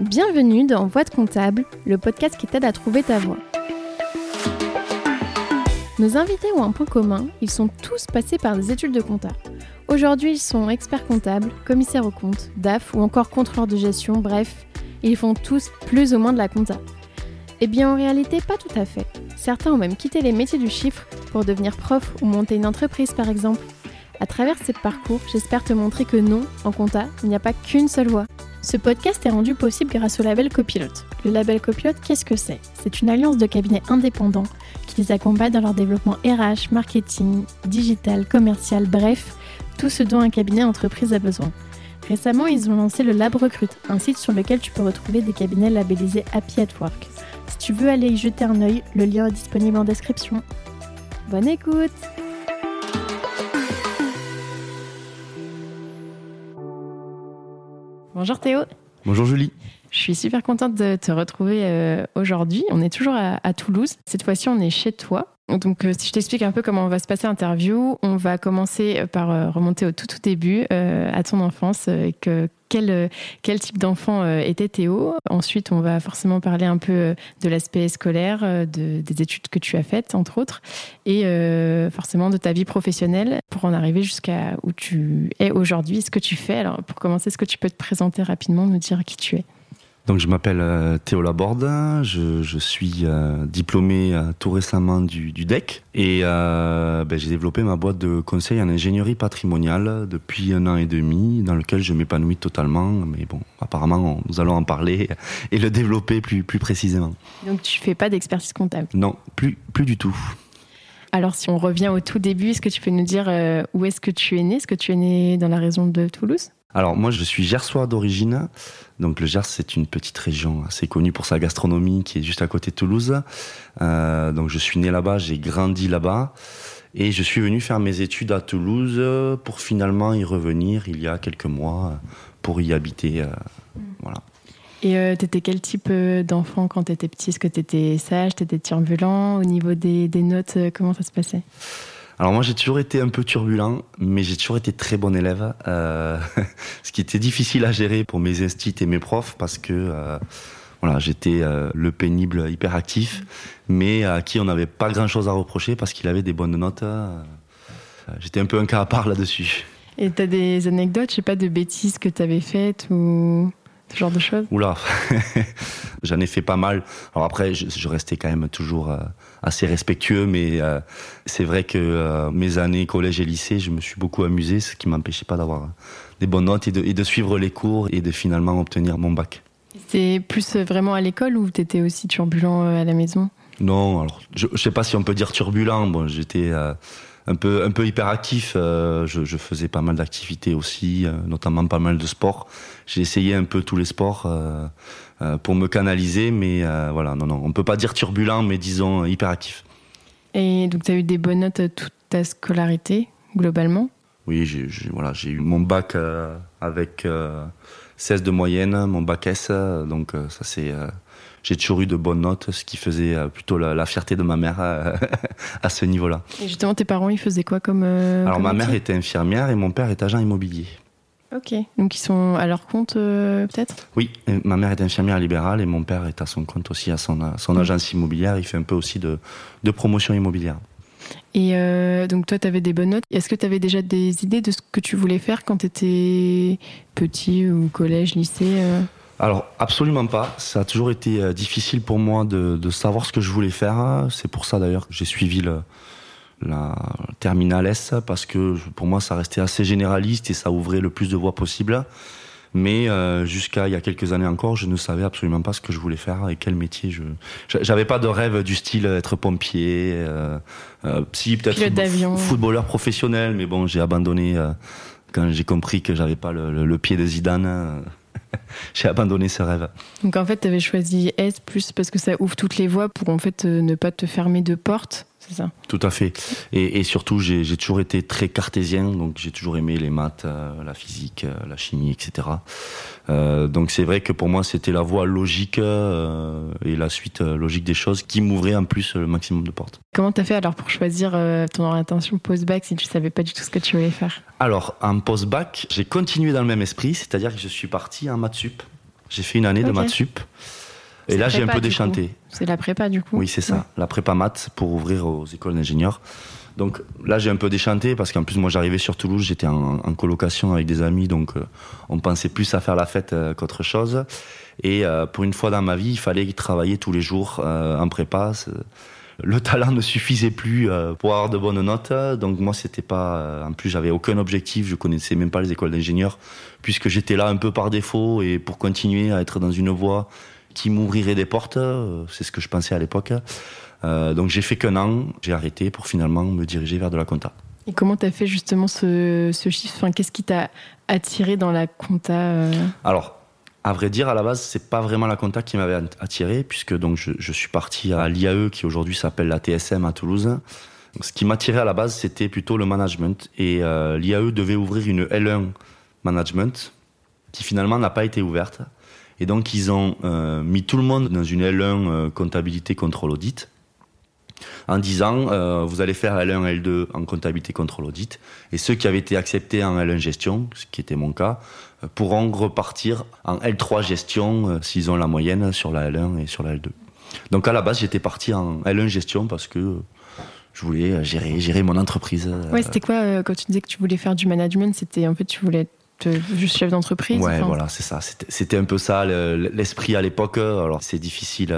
Bienvenue dans Voix de comptable, le podcast qui t'aide à trouver ta voie. Nos invités ont un point commun, ils sont tous passés par des études de compta. Aujourd'hui, ils sont experts comptables, commissaires aux comptes, DAF ou encore contrôleurs de gestion, bref, ils font tous plus ou moins de la compta. Eh bien, en réalité, pas tout à fait. Certains ont même quitté les métiers du chiffre pour devenir prof ou monter une entreprise, par exemple. À travers ces parcours, j'espère te montrer que non, en compta, il n'y a pas qu'une seule voie. Ce podcast est rendu possible grâce au label Copilote. Le label Copilote, qu'est-ce que c'est? C'est une alliance de cabinets indépendants qui les accompagne dans leur développement RH, marketing, digital, commercial, bref, tout ce dont un cabinet entreprise a besoin. Récemment, ils ont lancé le Lab Recrute, un site sur lequel tu peux retrouver des cabinets labellisés Happy at Work. Si tu veux aller y jeter un œil, le lien est disponible en description. Bonne écoute Bonjour Théo. Bonjour Julie. Je suis super contente de te retrouver euh, aujourd'hui. On est toujours à, à Toulouse. Cette fois-ci, on est chez toi. Donc, euh, si je t'explique un peu comment va se passer l'interview, on va commencer par euh, remonter au tout, tout début, euh, à ton enfance. euh, que, quel, euh, quel type d'enfant euh, était Théo Ensuite, on va forcément parler un peu euh, de l'aspect scolaire, euh, de, des études que tu as faites, entre autres, et euh, forcément de ta vie professionnelle pour en arriver jusqu'à où tu es aujourd'hui, ce que tu fais. Alors, pour commencer, est-ce que tu peux te présenter rapidement, nous dire qui tu es? Donc je m'appelle euh, Théo Laborde, je, je suis euh, diplômé euh, tout récemment du, du DEC et euh, ben, j'ai développé ma boîte de conseil en ingénierie patrimoniale depuis un an et demi dans lequel je m'épanouis totalement mais bon apparemment on- nous allons en parler et le développer plus, plus précisément. Donc, tu fais pas d'expertise comptable? Non, plus, plus du tout. Alors, si on revient au tout début, est-ce que tu peux nous dire euh, où est-ce que tu es né? Est-ce que tu es né dans la région de Toulouse? Alors moi je suis gersois d'origine, donc le Gers c'est une petite région assez connue pour sa gastronomie qui est juste à côté de Toulouse. Euh, donc je suis né là-bas, j'ai grandi là-bas et je suis venu faire mes études à Toulouse pour finalement y revenir il y a quelques mois pour y habiter. euh, voilà. Et euh, t'étais quel type d'enfant quand t'étais petit? Est-ce que t'étais sage, t'étais turbulent? Au niveau des, des notes, comment ça se passait? Alors moi j'ai toujours été un peu turbulent, mais j'ai toujours été très bon élève, euh, ce qui était difficile à gérer pour mes instits et mes profs parce que euh, voilà j'étais euh, le pénible hyperactif, mais à qui on n'avait pas grand chose à reprocher parce qu'il avait des bonnes notes. j'étais un peu un cas à part là-dessus. Et t'as des anecdotes, je sais pas, de bêtises que t'avais faites ou ce genre de choses Oula, j'en ai fait pas mal. Alors après, je, je restais quand même toujours euh, assez respectueux, mais euh, c'est vrai que euh, mes années collège et lycée, je me suis beaucoup amusé, ce qui m'empêchait pas d'avoir des bonnes notes et de, et de suivre les cours et de finalement obtenir mon bac. C'est plus vraiment à l'école ou t'étais aussi turbulent à la maison? Non, alors je, je sais pas si on peut dire turbulent. Bon, j'étais un peu un peu hyperactif. euh, je, je faisais pas mal d'activités aussi, euh, notamment pas mal de sport. J'ai essayé un peu tous les sports euh, pour me canaliser, mais voilà, non, non, on peut pas dire turbulent, mais disons hyperactif. Et donc t'as eu des bonnes notes toute ta scolarité, globalement? Oui, j'ai voilà, j'ai eu mon bac avec euh, 16 de moyenne, mon bac S, donc ça c'est. J'ai toujours eu de bonnes notes, ce qui faisait euh, plutôt la, la fierté de ma mère euh, à ce niveau-là. Et justement, tes parents, ils faisaient quoi comme. euh, Alors comme ma mère était infirmière et mon père est agent immobilier. Ok, donc ils sont à leur compte euh, peut-être? Oui, ma mère est infirmière libérale et mon père est à son compte aussi, à son, à son agence immobilière. Il fait un peu aussi de, de promotion immobilière. Et euh, donc toi, tu avais des bonnes notes. Est-ce que tu avais déjà des idées de ce que tu voulais faire quand tu étais petit ou collège, lycée Alors absolument pas. Ça a toujours été euh, difficile pour moi de, de savoir ce que je voulais faire. C'est pour ça d'ailleurs que j'ai suivi le, la terminale S parce que pour moi ça restait assez généraliste et ça ouvrait le plus de voies possible. Mais euh, jusqu'à il y a quelques années encore, je ne savais absolument pas ce que je voulais faire et quel métier je. j'a- J'avais pas de rêve du style être pompier, euh, euh, si peut-être d'avion. footballeur professionnel, mais bon, j'ai abandonné euh, quand j'ai compris que j'avais pas le, le- le pied de Zidane. j'ai abandonné ce rêve. Donc en fait, tu avais choisi S plus parce que ça ouvre toutes les voies pour en fait euh, ne pas te fermer de porte, c'est ça Tout à fait. Et, et surtout, j'ai toujours été très cartésien, donc j'ai toujours aimé les maths, euh, la physique, euh, la chimie, etc. Euh, donc c'est vrai que pour moi, c'était la voie logique et la suite logique des choses qui m'ouvrait en plus le maximum de portes. Comment t'as fait alors pour choisir ton orientation post-bac si tu savais pas du tout ce que tu voulais faire? Alors, en post-bac, j'ai continué dans le même esprit, c'est-à-dire que je suis parti en maths sup. J'ai fait une année de maths sup. Et là, j'ai un peu déchanté. C'est la prépa, du coup Oui, c'est ça. La prépa maths pour ouvrir aux écoles d'ingénieurs. Donc là, j'ai un peu déchanté parce qu'en plus, moi, j'arrivais sur Toulouse, j'étais en, colocation avec des amis, donc euh, on pensait plus à faire la fête euh, qu'autre chose. Et euh, pour une fois dans ma vie, il fallait travailler tous les jours en prépa. Le talent ne suffisait plus pour avoir de bonnes notes, donc moi, c'était pas. En plus, j'avais aucun objectif, je connaissais même pas les écoles d'ingénieurs, puisque j'étais là un peu par défaut et pour continuer à être dans une voie qui m'ouvrirait des portes, c'est ce que je pensais à l'époque. Euh, donc j'ai fait qu'un an, j'ai arrêté pour finalement me diriger vers de la compta. Et comment tu as fait justement ce, ce chiffre? Enfin, Qu'est-ce qui t'a attiré dans la compta euh? Alors, à vrai dire, à la base, c'est pas vraiment la compta qui m'avait attiré, puisque donc je, je suis parti à l'IAE, qui aujourd'hui s'appelle la TSM à Toulouse. ce qui m'attirait à la base, c'était plutôt le management. Et euh, l'IAE devait ouvrir une L1 management, qui finalement n'a pas été ouverte. Et donc, ils ont euh, mis tout le monde dans une L1 comptabilité contrôle audit en disant euh, vous allez faire L1, L2 en comptabilité contrôle audit, et ceux qui avaient été acceptés en L1 gestion, ce qui était mon cas, euh, pourront repartir en L3 gestion euh, s'ils ont la moyenne sur la L1 et sur la L2. Donc à la base, j'étais parti en L1 gestion parce que je voulais gérer, gérer mon entreprise. Ouais, c'était quoi quand tu disais que tu voulais faire du management C'était en fait, tu voulais être juste chef d'entreprise Ouais, voilà, c'est ça. C'était un peu ça l'esprit à l'époque. Alors c'est difficile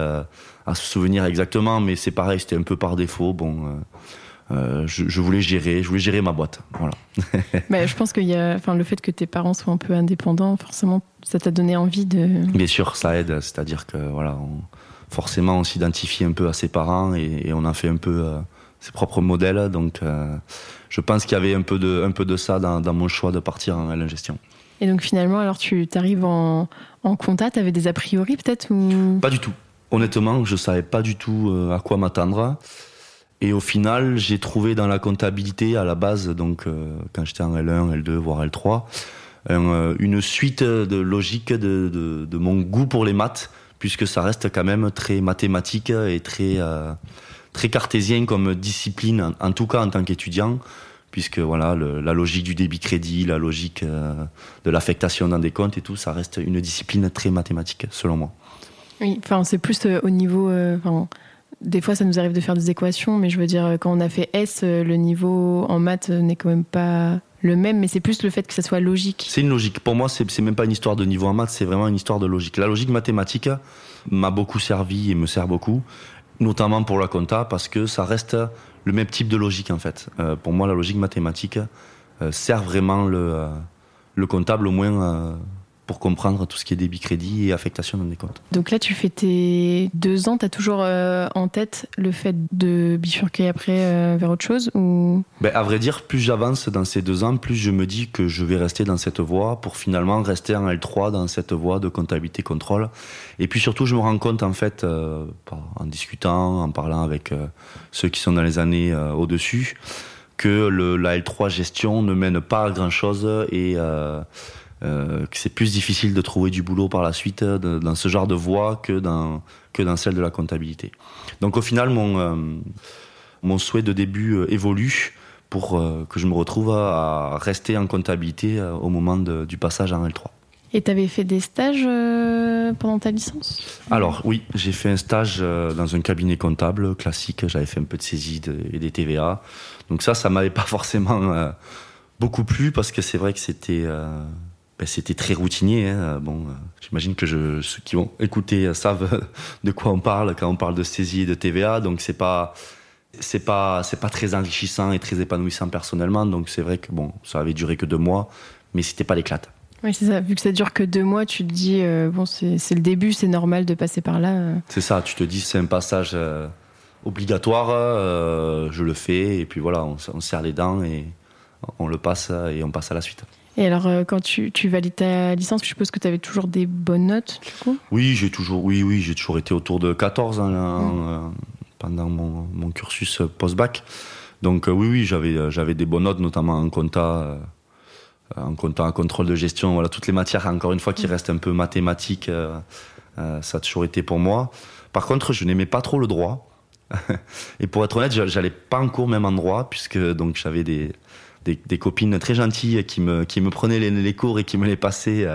à se souvenir exactement, mais c'est pareil, c'était un peu par défaut. Bon, euh, euh, je, voulais gérer, je voulais gérer ma boîte. Voilà. mais je pense qu'il y a, enfin, le fait que tes parents soient un peu indépendants, forcément, ça t'a donné envie de. Bien sûr, ça aide. C'est-à-dire que voilà, forcément, on s'identifie un peu à ses parents et, on a fait un peu euh, ses propres modèles. Donc, je pense qu'il y avait un peu de, un peu de ça dans, mon choix de partir en gestion. Et donc finalement, alors tu arrives en, en compta, tu avais des a priori peut-être ou... Pas du tout honnêtement, je savais pas du tout euh, à quoi m'attendre. Et au final, j'ai trouvé dans la comptabilité à la base, donc euh, quand j'étais en L1, L2, voire L3, euh, une suite de logique de, mon goût pour les maths, puisque ça reste quand même très mathématique et très très cartésien comme discipline, en, tout cas en tant qu'étudiant, puisque voilà la logique du débit crédit, la logique de l'affectation dans des comptes et tout, ça reste une discipline très mathématique selon moi. Oui, enfin, c'est plus euh, au niveau. Euh, des fois, ça nous arrive de faire des équations, mais je veux dire, quand on a fait S, euh, le niveau en maths n'est quand même pas le même, mais c'est plus le fait que ça soit logique. C'est une logique. Pour moi, c'est même pas une histoire de niveau en maths, c'est vraiment une histoire de logique. La logique mathématique m'a beaucoup servi et me sert beaucoup, notamment pour la compta, parce que ça reste le même type de logique en fait. pour moi, la logique mathématique sert vraiment le, le comptable au moins pour comprendre tout ce qui est débit crédit et affectation dans des comptes. Donc là, tu fais tes deux ans, tu as toujours euh, en tête le fait de bifurquer après euh, vers autre chose ou? Ben, À vrai dire, plus j'avance dans ces deux ans, plus je me dis que je vais rester dans cette voie pour finalement rester en L3 dans cette voie de comptabilité contrôle. Et puis surtout, je me rends compte en fait, euh, en discutant, en parlant avec ceux qui sont dans les années au-dessus, que le, la L3 gestion ne mène pas à grand-chose et euh, que c'est plus difficile de trouver du boulot par la suite euh, dans ce genre de voie que dans, que dans celle de la comptabilité. Donc au final, mon, euh, mon souhait de début évolue pour que je me retrouve à, rester en comptabilité au moment du passage en L3. Et tu avais fait des stages pendant ta licence? Alors oui, j'ai fait un stage dans un cabinet comptable classique. J'avais fait un peu de saisie et des TVA. Donc ça, ça m'avait pas forcément beaucoup plu parce que c'est vrai que c'était ben, c'était très routinier. Hein. Bon, euh, j'imagine que je, ceux qui vont écouter euh, savent de quoi on parle quand on parle de saisie et de TVA. Donc c'est pas c'est pas c'est pas très enrichissant et très épanouissant personnellement. Donc c'est vrai que bon, ça avait duré que deux mois, mais c'était pas l'éclate. Oui, c'est ça. Vu que ça dure que deux mois, tu te dis euh, bon, c'est le début, c'est normal de passer par là. C'est ça. Tu te dis c'est un passage obligatoire. je le fais et puis voilà, on, on serre les dents et on le passe et on passe à la suite. Et alors, euh, quand tu, tu, valides ta licence, je suppose que tu avais toujours des bonnes notes, du coup? Oui, j'ai toujours, oui, oui, j'ai toujours été autour de 14 hein, euh, pendant mon, mon cursus post-bac. Donc euh, oui, oui, j'avais, j'avais des bonnes notes, notamment en compta, en compta, en contrôle de gestion. Voilà, toutes les matières, encore une fois, qui restent un peu mathématiques, ça a toujours été pour moi. Par contre, je n'aimais pas trop le droit. Et pour être honnête, j'allais pas en cours même en droit, puisque donc j'avais des des, copines très gentilles qui me, qui me prenaient les, cours et qui me les passaient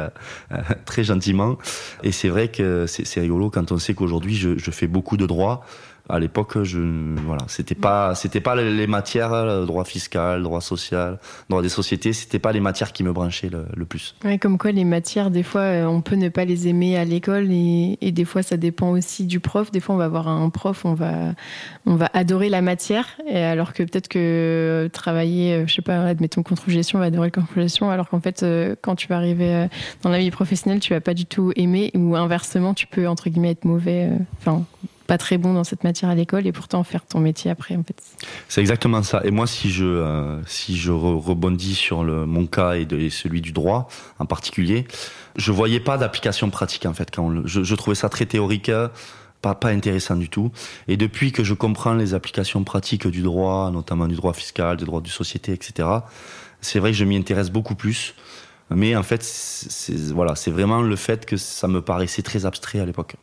très gentiment. Et c'est vrai que c'est rigolo quand on sait qu'aujourd'hui je, je fais beaucoup de droit à l'époque, je voilà, c'était pas c'était pas les matières, droit fiscal, droit social, droit des sociétés, c'était pas les matières qui me branchaient le, plus. Ouais, comme quoi les matières, des fois, euh, on peut ne pas les aimer à l'école et, des fois, ça dépend aussi du prof. Des fois, on va avoir un prof, on va on va adorer la matière, et alors que peut-être que travailler, euh, je sais pas, admettons contrôle-gestion, on va adorer le contrôle-gestion, alors qu'en fait, euh, quand tu vas arriver dans la vie professionnelle, tu vas pas du tout aimer, ou inversement, tu peux entre guillemets être mauvais. Pas très bon dans cette matière à l'école et pourtant faire ton métier après en fait. C'est exactement ça. Et moi si je euh, si je rebondis sur mon cas et, celui du droit en particulier, je voyais pas d'application pratique en fait je, trouvais ça très théorique. Pas, pas intéressant du tout. Et depuis que je comprends les applications pratiques du droit, notamment du droit fiscal, du droit de société, etc., c'est vrai que je m'y intéresse beaucoup plus. Mais en fait, voilà, c'est vraiment le fait que ça me paraissait très abstrait à l'époque.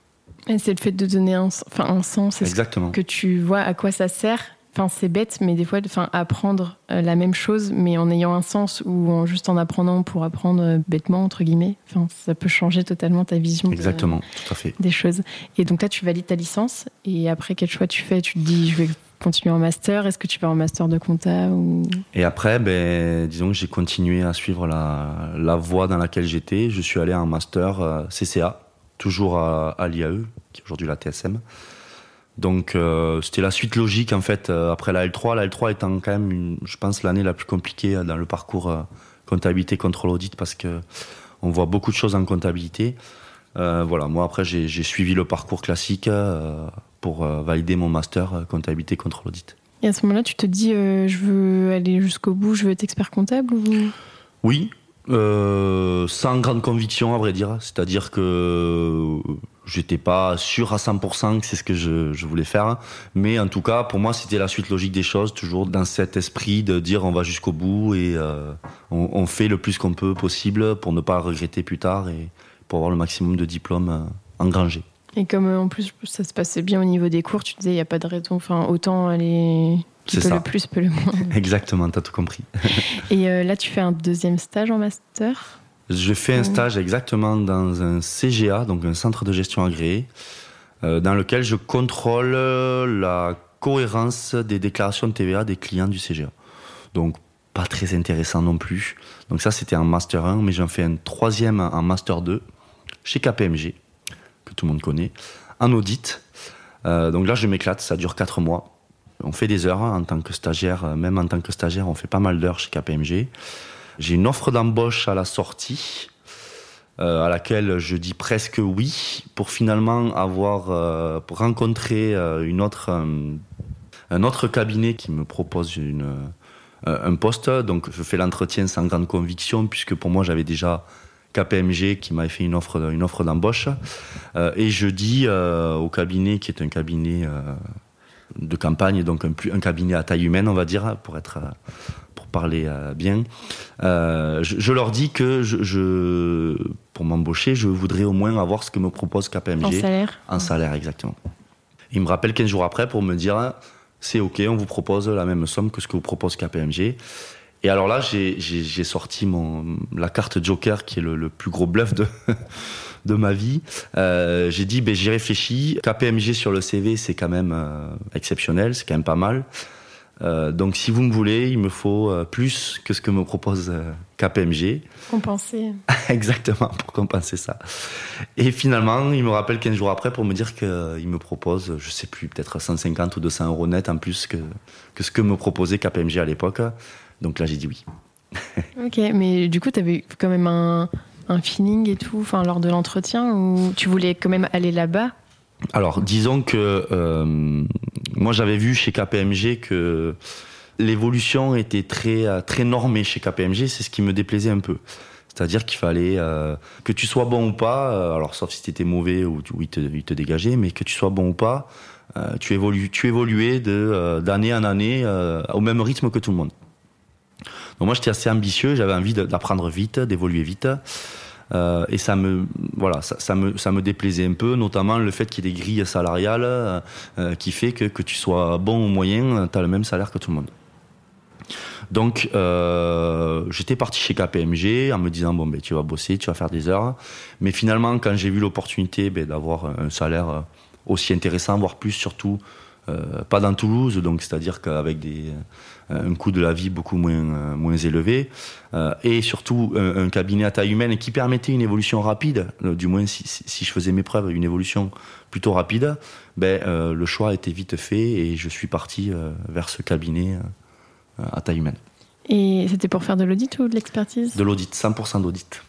C'est le fait de donner un, enfin, un sens. Exactement. Que tu vois à quoi ça sert. Enfin, c'est bête, mais des fois, enfin, apprendre euh, la même chose, mais en ayant un sens ou en juste en apprenant pour apprendre euh, bêtement entre guillemets. Enfin, ça peut changer totalement ta vision. Exactement, tout à fait. Des choses. Et donc là, tu valides ta licence. Et après, quel choix tu fais? Tu te dis, je vais continuer en master. Est-ce que tu vas en master de compta ou... Et après, ben, disons que j'ai continué à suivre la, la voie dans laquelle j'étais. Je suis allé en master euh, CCA toujours à, l'IAE, qui est aujourd'hui la TSM. Donc euh, c'était la suite logique en fait euh, après la L3. La L3 étant quand même, je pense, l'année la plus compliquée dans le parcours euh, comptabilité contrôle audit parce que on voit beaucoup de choses en comptabilité. voilà, moi après j'ai suivi le parcours classique pour valider mon master comptabilité contrôle audit. Et à ce moment-là, tu te dis je veux aller jusqu'au bout, je veux être expert comptable ou... Oui, euh, sans grande conviction, à vrai dire. C'est-à-dire que j'étais pas sûr à 100% que c'est ce que je, voulais faire. Mais en tout cas, pour moi, c'était la suite logique des choses, toujours dans cet esprit de dire on va jusqu'au bout et euh, on, on, fait le plus qu'on peut possible pour ne pas regretter plus tard et pour avoir le maximum de diplômes euh, engrangés. Et comme en plus ça se passait bien au niveau des cours, tu disais il n'y a pas de raison, enfin autant aller qui peut le plus, peut le moins. Exactement, tu as tout compris. Et euh, là, tu fais un deuxième stage en master? Je fais un stage exactement dans un CGA, donc un centre de gestion agréé, euh, dans lequel je contrôle la cohérence des déclarations de TVA des clients du CGA. Donc, pas très intéressant non plus. Donc ça, c'était en master 1, mais j'en fais un troisième en master 2 chez KPMG, que tout le monde connaît, en audit. Euh, donc là, je m'éclate, ça dure 4 mois on fait des heures en tant que stagiaire, euh, même en tant que stagiaire, on fait pas mal d'heures chez KPMG. J'ai une offre d'embauche à la sortie, euh, à laquelle je dis presque oui, pour finalement avoir euh, pour rencontrer une autre, un autre cabinet qui me propose un poste. Donc je fais l'entretien sans grande conviction, puisque pour moi j'avais déjà KPMG qui m'avait fait une offre, une offre d'embauche. et je dis au cabinet, qui est un cabinet de campagne, donc un, un, cabinet à taille humaine, on va dire, pour être pour parler euh, bien. Euh, je, leur dis que je, pour m'embaucher, je voudrais au moins avoir ce que me propose KPMG. En salaire En salaire, exactement. Ils me rappellent 15 jours après pour me dire c'est OK, on vous propose la même somme que ce que vous propose KPMG. Et alors là, j'ai sorti mon, la carte Joker, qui est le, le plus gros bluff de, de ma vie. Euh, j'ai dit, ben, j'y réfléchis. KPMG sur le CV, c'est quand même euh, exceptionnel, c'est quand même pas mal. Euh, donc, si vous me voulez, il me faut plus que ce que me propose KPMG. Compenser. Exactement, pour compenser ça. Et finalement, il me rappelle 15 jours après pour me dire qu'il me propose, je sais plus, peut-être 150 ou 200 euros net en plus que, que ce que me proposait KPMG à l'époque. Donc là, j'ai dit oui. ok, mais du coup, tu avais quand même un, un feeling et tout, enfin lors de l'entretien, ou tu voulais quand même aller là-bas? Alors, disons que euh, moi j'avais vu chez KPMG que l'évolution était très très normée chez KPMG, c'est ce qui me déplaisait un peu. C'est-à-dire qu'il fallait euh, que tu sois bon ou pas, euh, alors sauf si tu étais mauvais ou, il, te, te dégageait, mais que tu sois bon ou pas, tu évolues, tu évoluais d'année en année au même rythme que tout le monde. Donc moi j'étais assez ambitieux, j'avais envie d'apprendre vite, d'évoluer vite. Euh, et ça me, voilà, ça, me, ça me déplaisait un peu, notamment le fait qu'il y ait des grilles salariales euh, qui fait que que tu sois bon ou moyen, tu as le même salaire que tout le monde. Donc, euh, j'étais parti chez KPMG en me disant bon ben tu vas bosser, tu vas faire des heures. Mais finalement, quand j'ai vu l'opportunité ben, d'avoir un salaire aussi intéressant, voire plus surtout, pas dans Toulouse, donc c'est-à-dire qu'avec des un coût de la vie beaucoup moins moins élevé et surtout un, cabinet à taille humaine qui permettait une évolution rapide, du moins si, si, je faisais mes preuves, une évolution plutôt rapide, ben le choix a été vite fait et je suis parti vers ce cabinet à taille humaine. Et c'était pour faire de l'audit ou de l'expertise? De l'audit, 100% d'audit.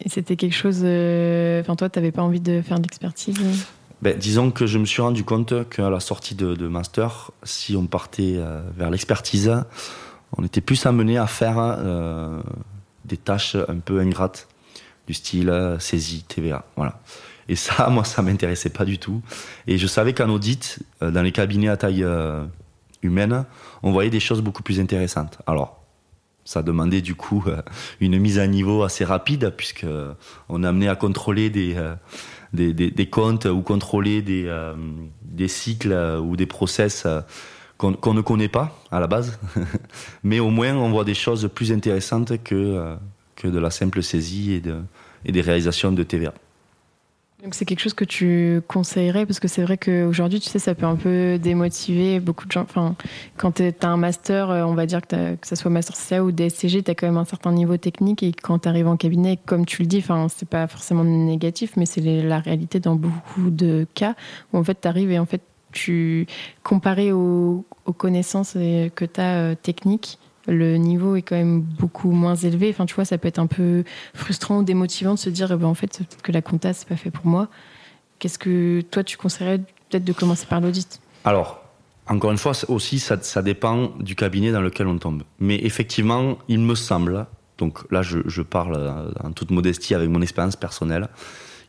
Et c'était quelque chose. Euh, enfin, toi, tu n'avais pas envie de faire de l'expertise? Ben, Disons que je me suis rendu compte qu'à la sortie de, master, si on partait euh, vers l'expertise, on était plus amené à faire euh, des tâches un peu ingrates, du style saisie, TVA. Voilà. Et ça, moi, ça m'intéressait pas du tout. Et je savais qu'en audit, dans les cabinets à taille humaine, on voyait des choses beaucoup plus intéressantes. Alors, ça demandait du coup euh, une mise à niveau assez rapide, puisque on amenait à contrôler des, euh, des, comptes ou contrôler des, euh, des cycles ou des process qu'on ne connaît pas à la base. Mais au moins, on voit des choses plus intéressantes que, que de la simple saisie et, de, et des réalisations de TVA. Donc c'est quelque chose que tu conseillerais parce que c'est vrai qu'aujourd'hui, tu sais, ça peut un peu démotiver beaucoup de gens. Enfin, quand tu as un master, euh, on va dire que, que ce soit master CA ou DSCG, tu as quand même un certain niveau technique et quand tu arrives en cabinet, comme tu le dis, enfin, c'est pas forcément négatif, mais c'est la réalité dans beaucoup de cas où en fait tu arrives et en fait tu comparé aux, aux connaissances euh, que tu as euh, techniques, le niveau est quand même beaucoup moins élevé. Enfin, tu vois, ça peut être un peu frustrant ou démotivant de se dire, eh ben, en fait, peut-être que la compta, c'est pas fait pour moi. Qu'est-ce que toi, tu conseillerais peut-être de commencer par l'audit? Alors, encore une fois, aussi, ça, dépend du cabinet dans lequel on tombe. Mais effectivement, il me semble, donc là, je, parle en toute modestie avec mon expérience personnelle,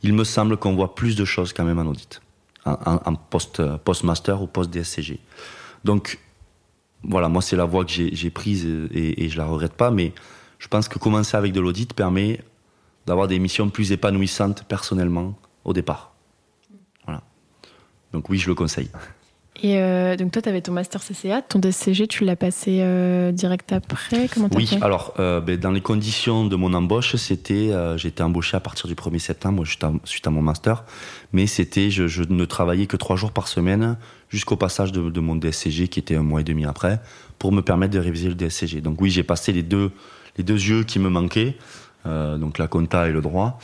il me semble qu'on voit plus de choses quand même en audit, en, en post, post-master ou post-DSCG. Donc, voilà, moi c'est la voie que j'ai prise et, et, je la regrette pas, mais je pense que commencer avec de l'audit permet d'avoir des missions plus épanouissantes personnellement au départ. Voilà. Donc oui, je le conseille. Et euh, donc toi, tu avais ton master CCA, ton DCG, tu l'as passé euh, direct après? Comment Oui, fait? alors euh, ben, dans les conditions de mon embauche, c'était, j'ai été embauché à partir du 1er septembre suite à, mon master, mais c'était, je, je, ne travaillais que trois jours par semaine jusqu'au passage de, de, mon DSCG qui était un mois et demi après, pour me permettre de réviser le DSCG. Donc oui, j'ai passé les deux, les deux yeux qui me manquaient, donc la compta et le droit,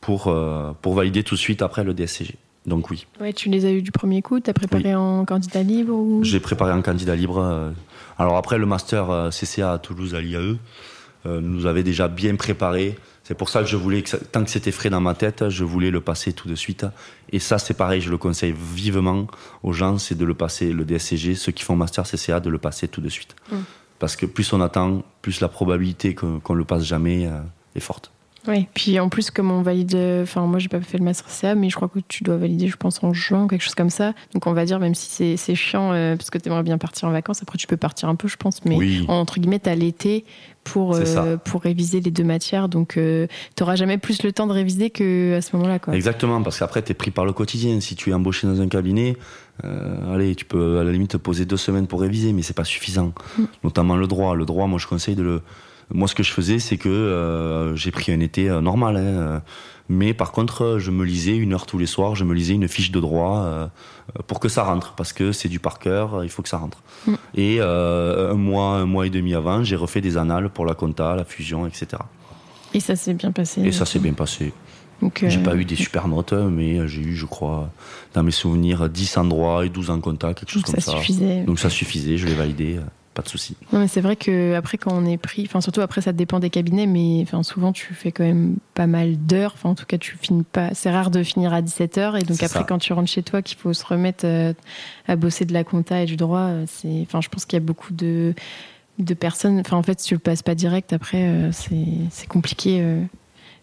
pour, pour valider tout de suite après le DSCG. Donc oui. Ouais, tu les as eu du premier coup, tu as préparé en candidat libre ou... J'ai préparé en candidat libre. Euh, alors après, le master euh, CCA à Toulouse à l'IAE euh, nous avait déjà bien préparé. C'est pour ça que je voulais, que tant que c'était frais dans ma tête, je voulais le passer tout de suite. Et ça, c'est pareil, je le conseille vivement aux gens, c'est de le passer, le DSCG, ceux qui font master CCA, de le passer tout de suite. Mm. Parce que plus on attend, plus la probabilité qu'on le passe jamais est forte. Oui, puis en plus, comme on valide, enfin, moi j'ai pas fait le master CA, mais je crois que tu dois valider, je pense, en juin, quelque chose comme ça. Donc on va dire, même si c'est chiant, euh, parce que tu aimerais bien partir en vacances, après tu peux partir un peu, je pense, mais entre guillemets, tu as l'été pour, euh, pour réviser les deux matières, donc euh, tu n'auras jamais plus le temps de réviser qu'à ce moment-là. Exactement, parce qu'après, tu es pris par le quotidien. Si tu es embauché dans un cabinet, allez, tu peux à la limite te poser deux semaines pour réviser, mais c'est pas suffisant. Mm. Notamment le droit. Le droit, moi je conseille de le moi, ce que je faisais, c'est que euh, j'ai pris un été euh, normal. Hein, euh, mais par contre, je me lisais une heure tous les soirs, je me lisais une fiche de droit pour que ça rentre, parce que c'est du par cœur, il faut que ça rentre. Mm. Et un mois, un mois et demi avant, j'ai refait des annales pour la compta, la fusion, etc. Et ça s'est bien passé. Et ça s'est bien passé. J'ai pas eu des super notes, mais j'ai eu, je crois, dans mes souvenirs, 10 en droit et 12 en compta, quelque chose comme ça. ça. Suffisait. Donc ça suffisait, je l'ai validé pas de souci. Non, mais c'est vrai que après quand on est pris, enfin surtout après ça dépend des cabinets, mais enfin souvent tu fais quand même pas mal d'heures. Enfin en tout cas tu finis pas. C'est rare de finir à 17 h et donc après quand tu rentres chez toi qu'il faut se remettre euh, à bosser de la compta et du droit, euh, c'est. Enfin je pense qu'il y a beaucoup de de personnes. Enfin en fait si tu le passes pas direct après euh, c'est compliqué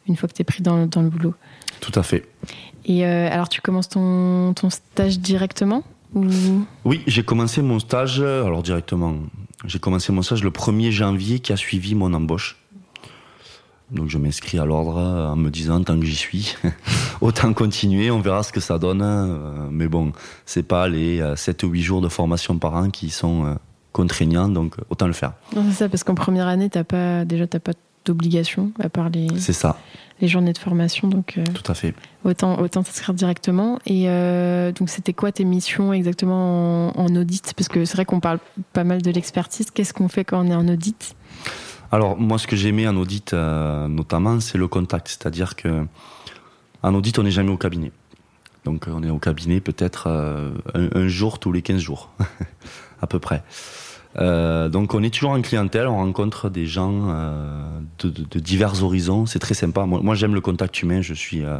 une fois que tu es pris dans, dans, le boulot. Tout à fait. Et alors tu commences ton, ton stage directement? Oui, j'ai commencé mon stage, alors directement, j'ai commencé mon stage le 1er janvier qui a suivi mon embauche. Donc je m'inscris à l'ordre en me disant tant que j'y suis, autant continuer, on verra ce que ça donne. Euh, mais bon, c'est pas les 7 ou 8 jours de formation par an qui sont euh, contraignant, donc autant le faire. c'est ça, parce qu'en première année, t'as pas, déjà, tu n'as pas d'obligation, à part les, ça. Les journées de formation. Donc, euh, Tout à fait. Autant, autant t'inscrire directement. Et euh, donc, c'était quoi tes missions exactement en, audit? Parce que c'est vrai qu'on parle pas mal de l'expertise. Qu'est-ce qu'on fait quand on est en audit? Alors, moi, ce que j'aimais en audit, euh, notamment, c'est le contact. C'est-à-dire que en audit, on n'est jamais au cabinet. Donc, on est au cabinet peut-être un, un, jour tous les 15 jours, à peu près. Euh, donc on est toujours en clientèle, on rencontre des gens euh, de, de, de, divers horizons, c'est très sympa. Moi, j'aime le contact humain, je suis, euh,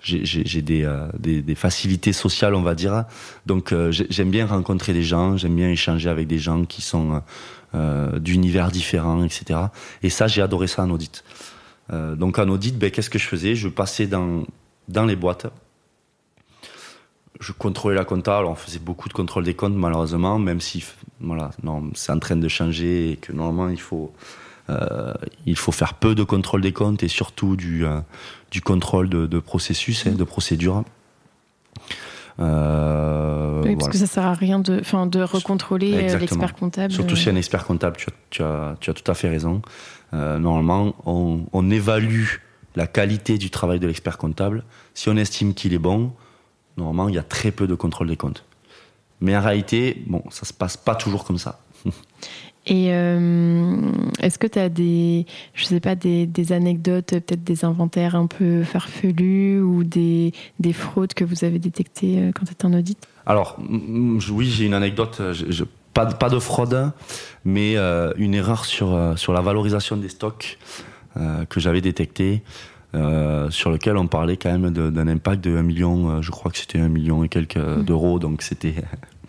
j'ai des, euh, des, des, facilités sociales, on va dire. Donc euh, j'aime bien rencontrer des gens, j'aime bien échanger avec des gens qui sont d'univers différents, etc. Et ça, j'ai adoré ça en audit. donc en audit, ben, qu'est-ce que je faisais? Je passais dans, dans les boîtes je contrôlais la compta. Alors on faisait beaucoup de contrôle des comptes malheureusement, même si voilà, non, c'est en train de changer et que normalement il faut euh, il faut faire peu de contrôle des comptes et surtout du euh, du contrôle de, de processus, hein, de procédure. Euh, oui, parce que ça sert à rien de, enfin, de recontrôler euh, l'expert comptable. Surtout si un expert comptable, tu as, tu as, tu as tout à fait raison. Normalement, on, on, évalue la qualité du travail de l'expert comptable. Si on estime qu'il est bon, normalement, il y a très peu de contrôle des comptes. Mais en réalité, bon, ça se passe pas toujours comme ça. Et euh, est-ce que tu as des, je sais pas, des, des anecdotes, peut-être des inventaires un peu farfelus ou des, des fraudes que vous avez détectées euh, quand tu étais en audit? Alors, oui, j'ai une anecdote. Je, pas, pas de fraude, mais euh, une erreur sur, sur la valorisation des stocks que j'avais détecté. Euh, sur lequel on parlait quand même d'un impact de 1 million, euh, je crois que c'était 1 million et quelques mmh. d'euros, donc c'était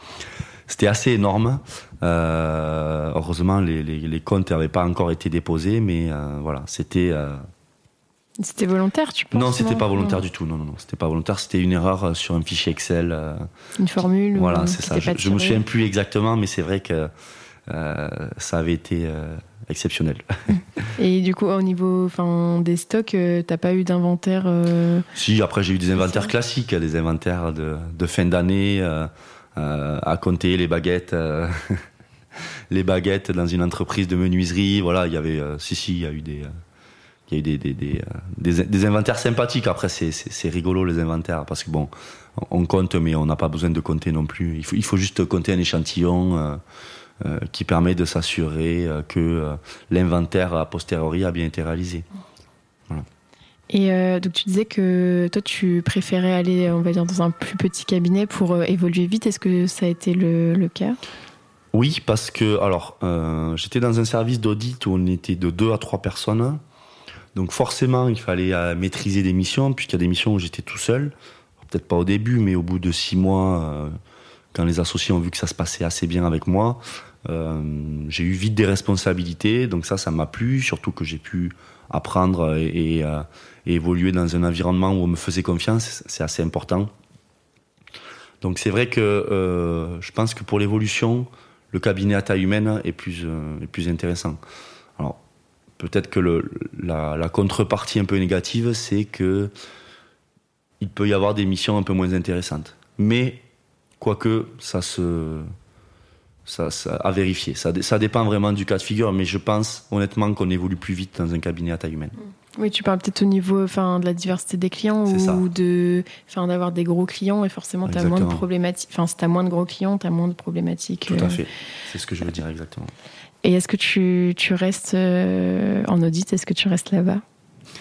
c'était assez énorme. Euh, heureusement, les, les, les comptes n'avaient pas encore été déposés, mais euh, voilà, c'était. Euh... C'était volontaire, tu penses Non, c'était pas volontaire du tout. Non, non, non, c'était pas volontaire. C'était une erreur sur un fichier Excel. Une formule. Voilà, c'est ça. Je, je me souviens plus exactement, mais c'est vrai que ça avait été exceptionnel. Et du coup, au niveau enfin, des stocks, euh, t'as pas eu d'inventaire euh, Si, après j'ai eu des inventaires classiques, des inventaires de, de fin d'année, euh, à compter les baguettes, les baguettes dans une entreprise de menuiserie. Voilà, il y avait, si, si, il y a eu des, il y a eu des, des, des, des, inventaires sympathiques. Après, c'est rigolo les inventaires parce que bon, on compte, mais on n'a pas besoin de compter non plus. Il faut, il faut juste compter un échantillon. Euh, qui permet de s'assurer euh, que euh, l'inventaire a posteriori a bien été réalisé. Et donc tu disais que toi tu préférais aller, on va dire, dans un plus petit cabinet pour évoluer vite. Est-ce que ça a été le, le cas? Oui, parce que alors j'étais dans un service d'audit où on était de deux à trois personnes. Donc forcément, il fallait maîtriser des missions, puisqu'il y a des missions où j'étais tout seul. Peut-être pas au début, mais au bout de six mois, quand les associés ont vu que ça se passait assez bien avec moi, euh, j'ai eu vite des responsabilités. Donc ça, ça m'a plu, surtout que j'ai pu apprendre et, euh, et, évoluer dans un environnement où on me faisait confiance. C'est assez important. Donc c'est vrai que euh, je pense que pour l'évolution, le cabinet à taille humaine est plus, intéressant. Alors peut-être que la, contrepartie un peu négative, c'est que il peut y avoir des missions un peu moins intéressantes. Mais Quoique, ça se. Ça, ça, à vérifier. Ça, ça, dépend vraiment du cas de figure, mais je pense honnêtement qu'on évolue plus vite dans un cabinet à taille humaine. Mm. Oui, tu parles peut-être au niveau enfin, de la diversité des clients ou de, enfin, d'avoir des gros clients et forcément tu as moins de problématiques. Enfin, si tu as moins de gros clients, tu as moins de problématiques. Tout à euh. fait. C'est ce que je veux dire exactement. Et est-ce que tu, tu restes euh, en audit Est-ce que tu restes là-bas?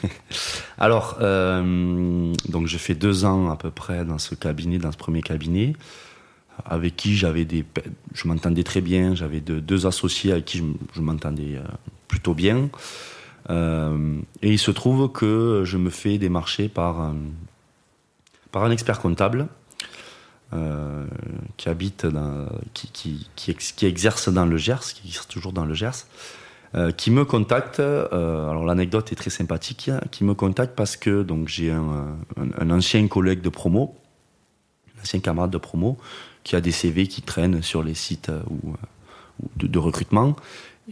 Alors, euh, donc je fais deux ans à peu près dans ce cabinet, dans ce premier cabinet avec qui j'avais des, je m'entendais très bien. J'avais deux associés avec qui je, m'entendais euh, plutôt bien. Euh, et il se trouve que je me fais démarcher par par un expert comptable euh, qui habite, qui, qui, qui, exerce dans le Gers, qui exerce toujours dans le Gers, qui me contacte. Alors l'anecdote est très sympathique, qui me contacte parce que donc j'ai un, un, un, ancien collègue de promo, un ancien camarade de promo, qui a des CV qui traînent sur les sites euh, euh, de, recrutement.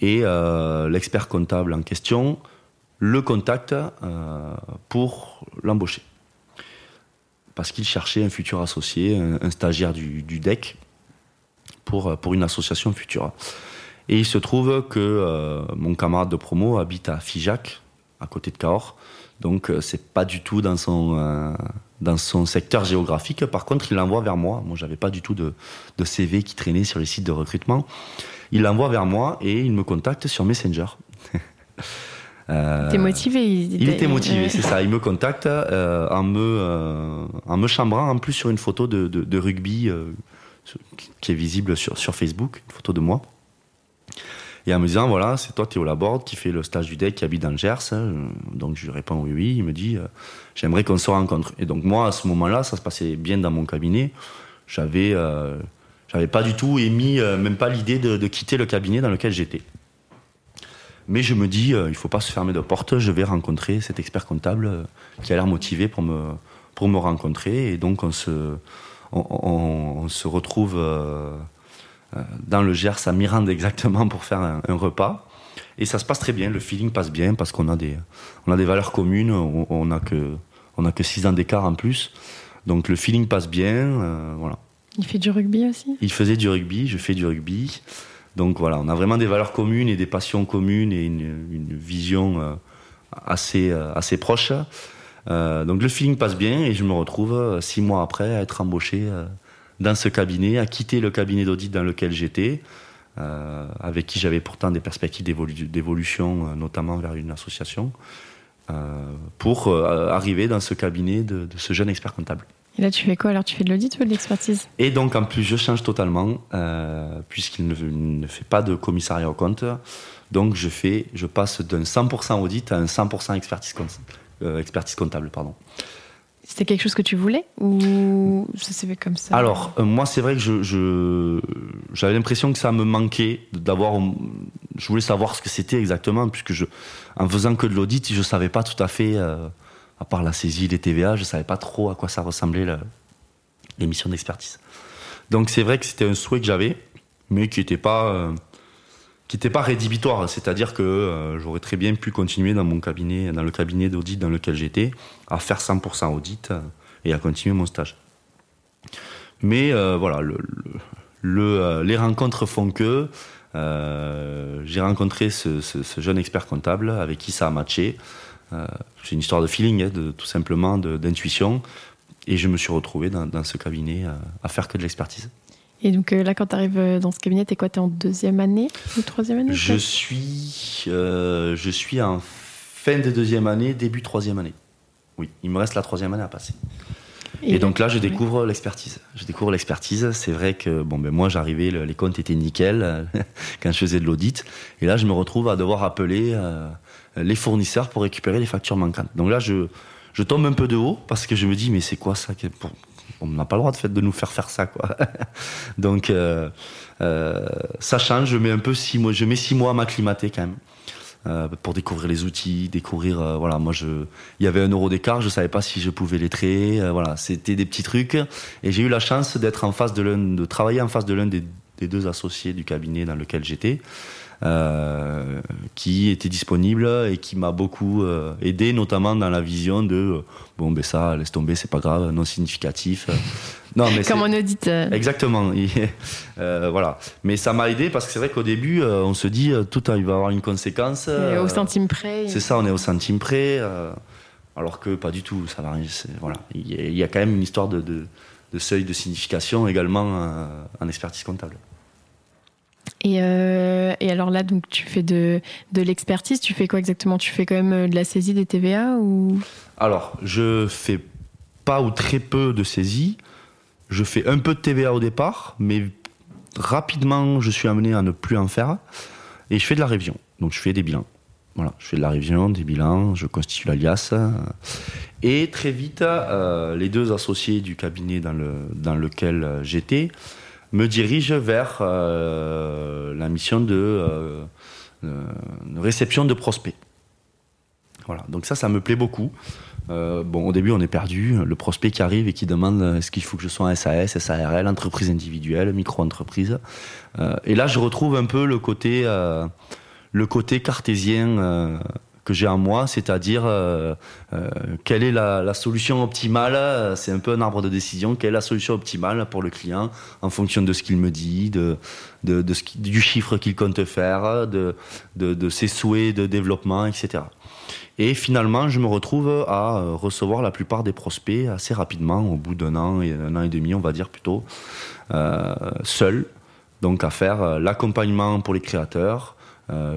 Et euh, l'expert comptable en question le contacte pour l'embaucher. Parce qu'il cherchait un futur associé, un, stagiaire du, DEC, pour, pour une association future. Et il se trouve que mon camarade de promo habite à Figeac, à côté de Cahors. Donc c'est pas du tout dans son dans son secteur géographique. Par contre, il l'envoie vers moi. Moi, j'avais pas du tout de, de, CV qui traînait sur les sites de recrutement. Il l'envoie vers moi et il me contacte sur Messenger. euh, T'es motivé Il, était motivé, c'est ça. Il me contacte euh, en me euh, en me chambrant en plus sur une photo de, de, de rugby euh, qui est visible sur, sur Facebook, une photo de moi. Et en me disant, voilà, c'est toi Théo Laborde qui fait le stage du deck, qui habite dans le Gers. Donc je lui réponds oui, oui. Il me dit, j'aimerais qu'on se rencontre. Et donc moi, à ce moment-là, ça se passait bien dans mon cabinet. J'avais, euh, j'avais pas du tout émis, euh, même pas l'idée de, quitter le cabinet dans lequel j'étais. Mais je me dis, euh, il faut pas se fermer de porte. Je vais rencontrer cet expert comptable euh, qui a l'air motivé pour me, pour me rencontrer. Et donc on se, on, se retrouve euh, dans le Gers à Mirande exactement pour faire un, un repas. Et ça se passe très bien, le feeling passe bien parce qu'on a des, on a des valeurs communes, on, on a que, on a que 6 ans d'écart en plus. Donc le feeling passe bien, euh, voilà. Il fait du rugby aussi? Il faisait du rugby, je fais du rugby. Donc voilà, on a vraiment des valeurs communes et des passions communes et une, une vision euh, assez, euh, assez proche. Euh, donc le feeling passe bien et je me retrouve euh, six mois après à être embauché euh, dans ce cabinet, à quitter le cabinet d'audit dans lequel j'étais, euh, avec qui j'avais pourtant des perspectives d'évolution, notamment vers une association. Euh, pour euh, arriver dans ce cabinet de, de, ce jeune expert comptable. Et là, tu fais quoi? Alors, tu fais de l'audit ou de l'expertise? Et donc, en plus, je change totalement, euh, puisqu'il ne, ne, fait pas de commissariat au compte. Donc, je, fais, je passe d'un 100% audit à un 100% expertise, euh, expertise comptable. Pardon. C'était quelque chose que tu voulais ou ça s'est fait comme ça Alors, euh, moi, c'est vrai que je, je, j'avais l'impression que ça me manquait d'avoir. Je voulais savoir ce que c'était exactement, puisque je, en faisant que de l'audit, je ne savais pas tout à fait, euh, à part la saisie, les TVA, je ne savais pas trop à quoi ça ressemblait l'émission d'expertise. Donc, c'est vrai que c'était un souhait que j'avais, mais qui n'était pas. Euh, qui n'était pas rédhibitoire, c'est-à-dire que euh, j'aurais très bien pu continuer dans mon cabinet, dans le cabinet d'audit dans lequel j'étais, à faire 100% audit euh, et à continuer mon stage. Mais euh, voilà, le, le, les rencontres font que j'ai rencontré ce, jeune expert comptable avec qui ça a matché. C'est une histoire de feeling, hein, de, tout simplement, d'intuition. Et je me suis retrouvé dans ce cabinet à faire que de l'expertise. Et donc euh, là, quand tu arrives euh, dans ce cabinet, t'es quoi? T'es en deuxième année ou troisième année Je suis, euh, je suis en fin de deuxième année, début troisième année. Oui, il me reste la troisième année à passer. Et, Et donc là, je découvre l'expertise. Je découvre l'expertise. C'est vrai que bon, ben moi, j'arrivais, les comptes étaient nickel quand je faisais de l'audit. Et là, je me retrouve à devoir appeler euh, les fournisseurs pour récupérer les factures manquantes. Donc là, je, je tombe un peu de haut parce que je me dis, mais c'est quoi ça? On n'a pas le droit de, de nous faire faire ça quoi. donc euh, euh, ça change je mets un peu six mois je mets six mois à m'acclimater quand même euh, pour découvrir les outils découvrir voilà moi je il y avait un euro d'écart je savais pas si je pouvais les voilà c'était des petits trucs et j'ai eu la chance d'être en face de l'un de travailler en face de l'un des, deux associés du cabinet dans lequel j'étais euh, qui était disponible et qui m'a beaucoup euh, aidé, notamment dans la vision de euh, bon, ben ça, laisse tomber, c'est pas grave, non significatif. non, mais Comme on audite. Exactement. voilà. Mais ça m'a aidé parce que c'est vrai qu'au début, on se dit tout il va avoir une conséquence. Et au centime près. C'est ça, on est au centime près. alors que pas du tout. Ça va, voilà. Il y a quand même une histoire de, de, de seuil de signification également en expertise comptable. Et, euh, et, alors là, donc tu fais de, de l'expertise, tu fais quoi exactement? Tu fais quand même euh, de la saisie des TVA ou? Alors, je fais pas ou très peu de saisie. Je fais un peu de TVA au départ, mais rapidement, je suis amené à ne plus en faire. Et je fais de la révision. Donc, je fais des bilans. Voilà, je fais de la révision, des bilans, je constitue l'alias. Et très vite, euh, les deux associés du cabinet dans, le, dans lequel j'étais me dirige vers euh, la mission de, euh, de, réception de prospects. Voilà, donc ça, ça me plaît beaucoup. Euh, bon, au début, on est perdu. Le prospect qui arrive et qui demande est-ce qu'il faut que je sois en SAS, SARL, entreprise individuelle, micro-entreprise. Euh, et là, je retrouve un peu le côté, euh, le côté cartésien que j'ai en moi, c'est-à-dire euh, euh, quelle est la, solution optimale. C'est un peu un arbre de décision. Quelle est la solution optimale pour le client en fonction de ce qu'il me dit, de, de, ce du chiffre qu'il compte faire, de, de, ses souhaits de développement, etc. Et finalement, je me retrouve à recevoir la plupart des prospects assez rapidement, au bout d'un an et un an et demi, on va dire plutôt, euh, seul. Donc à faire l'accompagnement pour les créateurs, euh,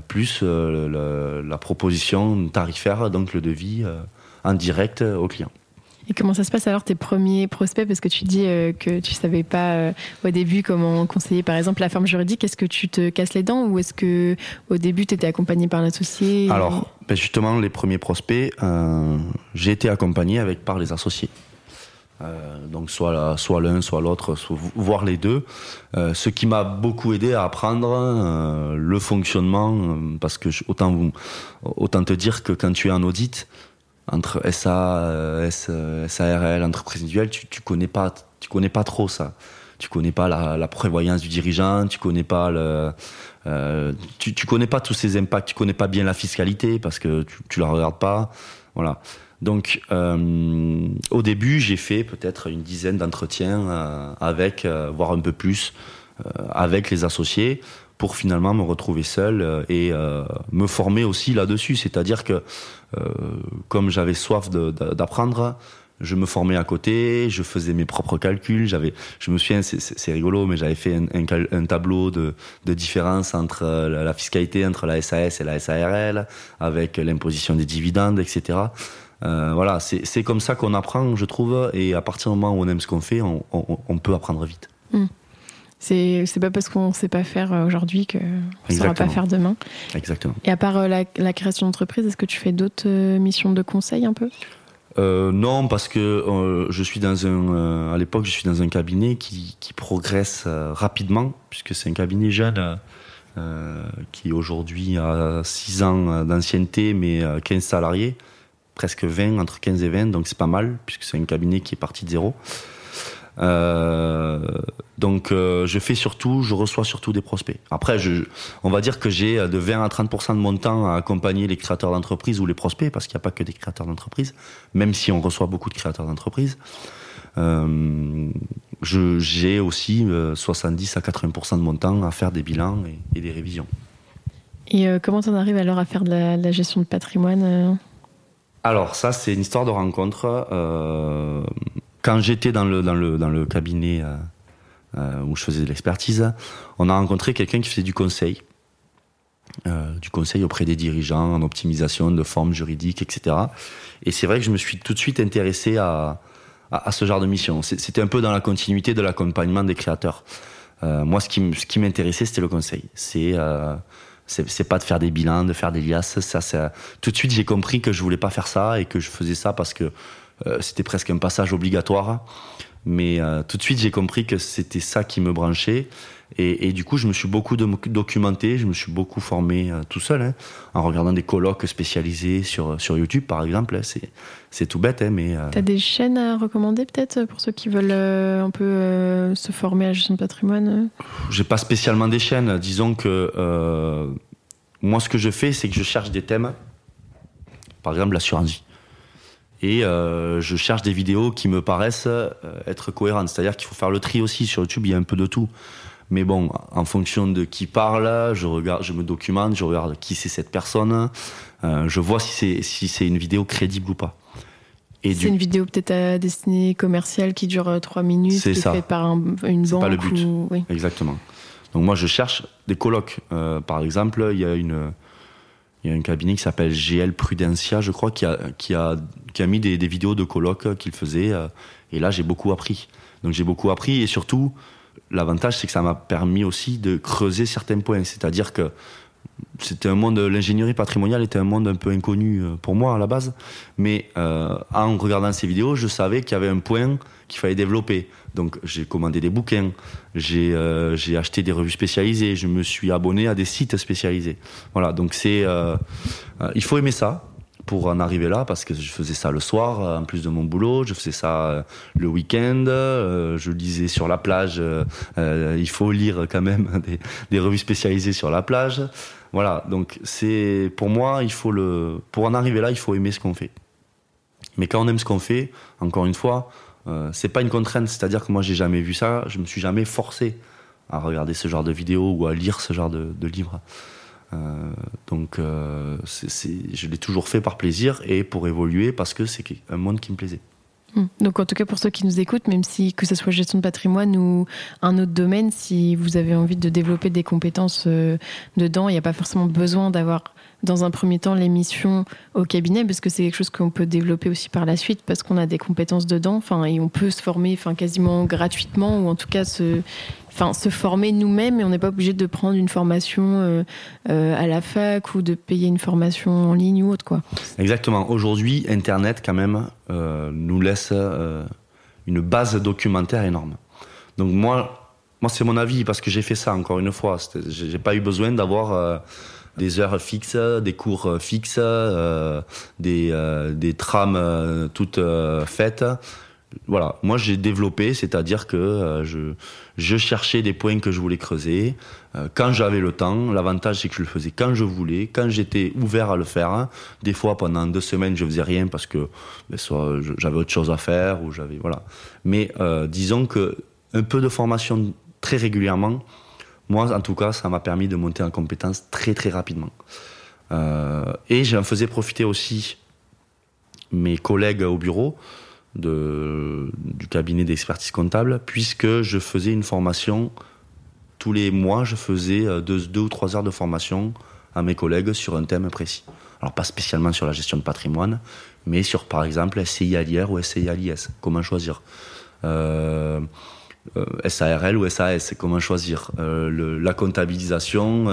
plus euh, la proposition tarifaire, donc le devis euh, en direct au client. Et comment ça se passe alors tes premiers prospects? Parce que tu dis que tu savais pas au début comment conseiller par exemple la forme juridique. Est-ce que tu te casses les dents ou est-ce que au début tu étais accompagné par l'associé? Alors ben, justement les premiers prospects, j'ai été accompagné avec par les associés. Euh, donc soit soit l'un, soit l'autre, voire les deux. Euh, ce qui m'a beaucoup aidé à apprendre euh, le fonctionnement, parce que autant autant te dire que quand tu es en audit entre SA, SARL, entreprise individuelle, tu, tu connais pas, tu connais pas trop ça. Tu connais pas la, prévoyance du dirigeant, tu connais pas le, tu, connais pas tous ces impacts, tu connais pas bien la fiscalité parce que tu, tu la regardes pas. Voilà. Donc, euh, au début, j'ai fait peut-être une dizaine d'entretiens euh, avec, euh, voire un peu plus, avec les associés pour finalement me retrouver seul et me former aussi là-dessus. C'est-à-dire que, comme j'avais soif d'apprendre, je me formais à côté, je faisais mes propres calculs. J'avais, je me souviens, c'est rigolo, mais j'avais fait un, tableau de, de, différence entre la fiscalité entre la SAS et la SARL, avec l'imposition des dividendes, etc. Euh, voilà, c'est comme ça qu'on apprend, je trouve, et à partir du moment où on aime ce qu'on fait, on, peut apprendre vite. Hmm. C'est pas parce qu'on ne sait pas faire euh, aujourd'hui qu'on ne saura pas faire demain. Exactement. Et à part euh, la, création d'entreprise, est-ce que tu fais d'autres missions de conseil un peu? Non, parce que je suis dans un, à l'époque, je suis dans un cabinet qui, qui progresse rapidement, puisque c'est un cabinet jeune qui aujourd'hui a 6 ans d'ancienneté, mais 15 salariés presque 20, entre 15 et 20, donc c'est pas mal, puisque c'est un cabinet qui est parti de zéro. Euh, donc euh, je fais surtout, je reçois surtout des prospects. Après, je, on va dire que j'ai de 20 à 30% de mon temps à accompagner les créateurs d'entreprise ou les prospects, parce qu'il n'y a pas que des créateurs d'entreprise, même si on reçoit beaucoup de créateurs d'entreprise. Euh, j'ai aussi 70 à 80% de mon temps à faire des bilans et, des révisions. Et comment on arrive alors à faire de la, de la gestion de patrimoine alors ça, c'est une histoire de rencontre. Euh, quand j'étais dans le, dans, le, dans le cabinet euh, euh, où je faisais de l'expertise, on a rencontré quelqu'un qui faisait du conseil. du conseil auprès des dirigeants en optimisation de formes juridiques, etc. Et c'est vrai que je me suis tout de suite intéressé à, à, ce genre de mission. C'était un peu dans la continuité de l'accompagnement des créateurs. moi, ce qui, ce qui m'intéressait, c'était le conseil. C'est c'est pas de faire des bilans, de faire des liasses. Ça, ça, tout de suite, j'ai compris que je voulais pas faire ça et que je faisais ça parce que euh, c'était presque un passage obligatoire. Mais euh, tout de suite, j'ai compris que c'était ça qui me branchait. Et, et, du coup, je me suis beaucoup documenté, je me suis beaucoup formé euh, tout seul, hein, en regardant des colloques spécialisés sur, sur YouTube, par exemple. C'est, c'est tout bête, hein, mais... Euh... T'as des chaînes à recommander, peut-être, pour ceux qui veulent un peu se former à la gestion de patrimoine J'ai pas spécialement des chaînes. Disons que moi, ce que je fais, c'est que je cherche des thèmes, par exemple l'assurance vie. Et je cherche des vidéos qui me paraissent être cohérentes. C'est-à-dire qu'il faut faire le tri aussi. Sur YouTube, il y a un peu de tout. Mais bon, en fonction de qui parle, je regarde, je me documente, je regarde qui c'est cette personne, euh, je vois si c'est si c'est une vidéo crédible ou pas. C'est une vidéo peut-être à destinée commerciale qui dure 3 euh, minutes, qui est faite par une banque. pas le but. Exactement. Donc moi je cherche des colloques. Euh, par exemple, il y a une il y a un cabinet qui s'appelle GL Prudencia, je crois, qui a qui a qui a mis des, vidéos de colloques qu'il faisait. et là j'ai beaucoup appris. Donc j'ai beaucoup appris et surtout L'avantage, c'est que ça m'a permis aussi de creuser certains points. C'est-à-dire que c'était un monde, l'ingénierie patrimoniale était un monde un peu inconnu euh, pour moi à la base. Mais euh, en regardant ces vidéos, je savais qu'il y avait un point qu'il fallait développer. Donc j'ai commandé des bouquins, j'ai euh, acheté des revues spécialisées, je me suis abonné à des sites spécialisés. Voilà, donc c'est il faut aimer ça pour en arriver là parce que je faisais ça le soir en plus de mon boulot, je faisais ça le week-end, je lisais sur la plage, il faut lire quand même des, des, revues spécialisées sur la plage. Voilà, donc c'est pour moi, il faut le pour en arriver là, il faut aimer ce qu'on fait. Mais quand on aime ce qu'on fait, encore une fois, euh, c'est pas une contrainte, c'est-à-dire que moi j'ai jamais vu ça, je me suis jamais forcé à regarder ce genre de vidéos ou à lire ce genre de, de livres. Euh, donc euh, je l'ai toujours fait par plaisir et pour évoluer parce que c'est un monde qui me plaisait. Hmm. Donc en tout cas pour ceux qui nous écoutent, même si que ce soit gestion de patrimoine ou un autre domaine, si vous avez envie de développer des compétences euh, dedans, il n'y a pas forcément besoin d'avoir dans un premier temps l'émission au cabinet parce que c'est quelque chose qu'on peut développer aussi par la suite parce qu'on a des compétences dedans et on peut se former quasiment gratuitement ou en tout cas se enfin se former nous-mêmes et on n'est pas obligé de prendre une formation euh, euh, à la fac ou de payer une formation en ligne ou autre quoi. Exactement. Aujourd'hui, internet quand même euh, nous laisse une base documentaire énorme. Donc moi moi c'est mon avis parce que j'ai fait ça encore une fois, j'ai pas eu besoin d'avoir des heures fixes, des cours fixes, des, des trames toutes faites voilà, moi j'ai développé, c'est-à-dire que euh, je, je cherchais des points que je voulais creuser. Euh, quand j'avais le temps, l'avantage c'est que je le faisais quand je voulais, quand j'étais ouvert à le faire. Des fois pendant deux semaines je faisais rien parce que ben, soit j'avais autre chose à faire ou j'avais voilà. Mais euh, disons que un peu de formation très régulièrement, moi en tout cas ça m'a permis de monter en compétence très très rapidement. et j'en faisais profiter aussi mes collègues au bureau du cabinet d'expertise comptable, puisque je faisais une formation tous les mois, je faisais euh, deux, deux, ou trois heures de formation à mes collègues sur un thème précis. Alors pas spécialement sur la gestion de patrimoine, mais sur par exemple SCI à l'IR ou SCI à l'IS, comment choisir? Euh, euh, SARL ou SAS, comment choisir? La comptabilisation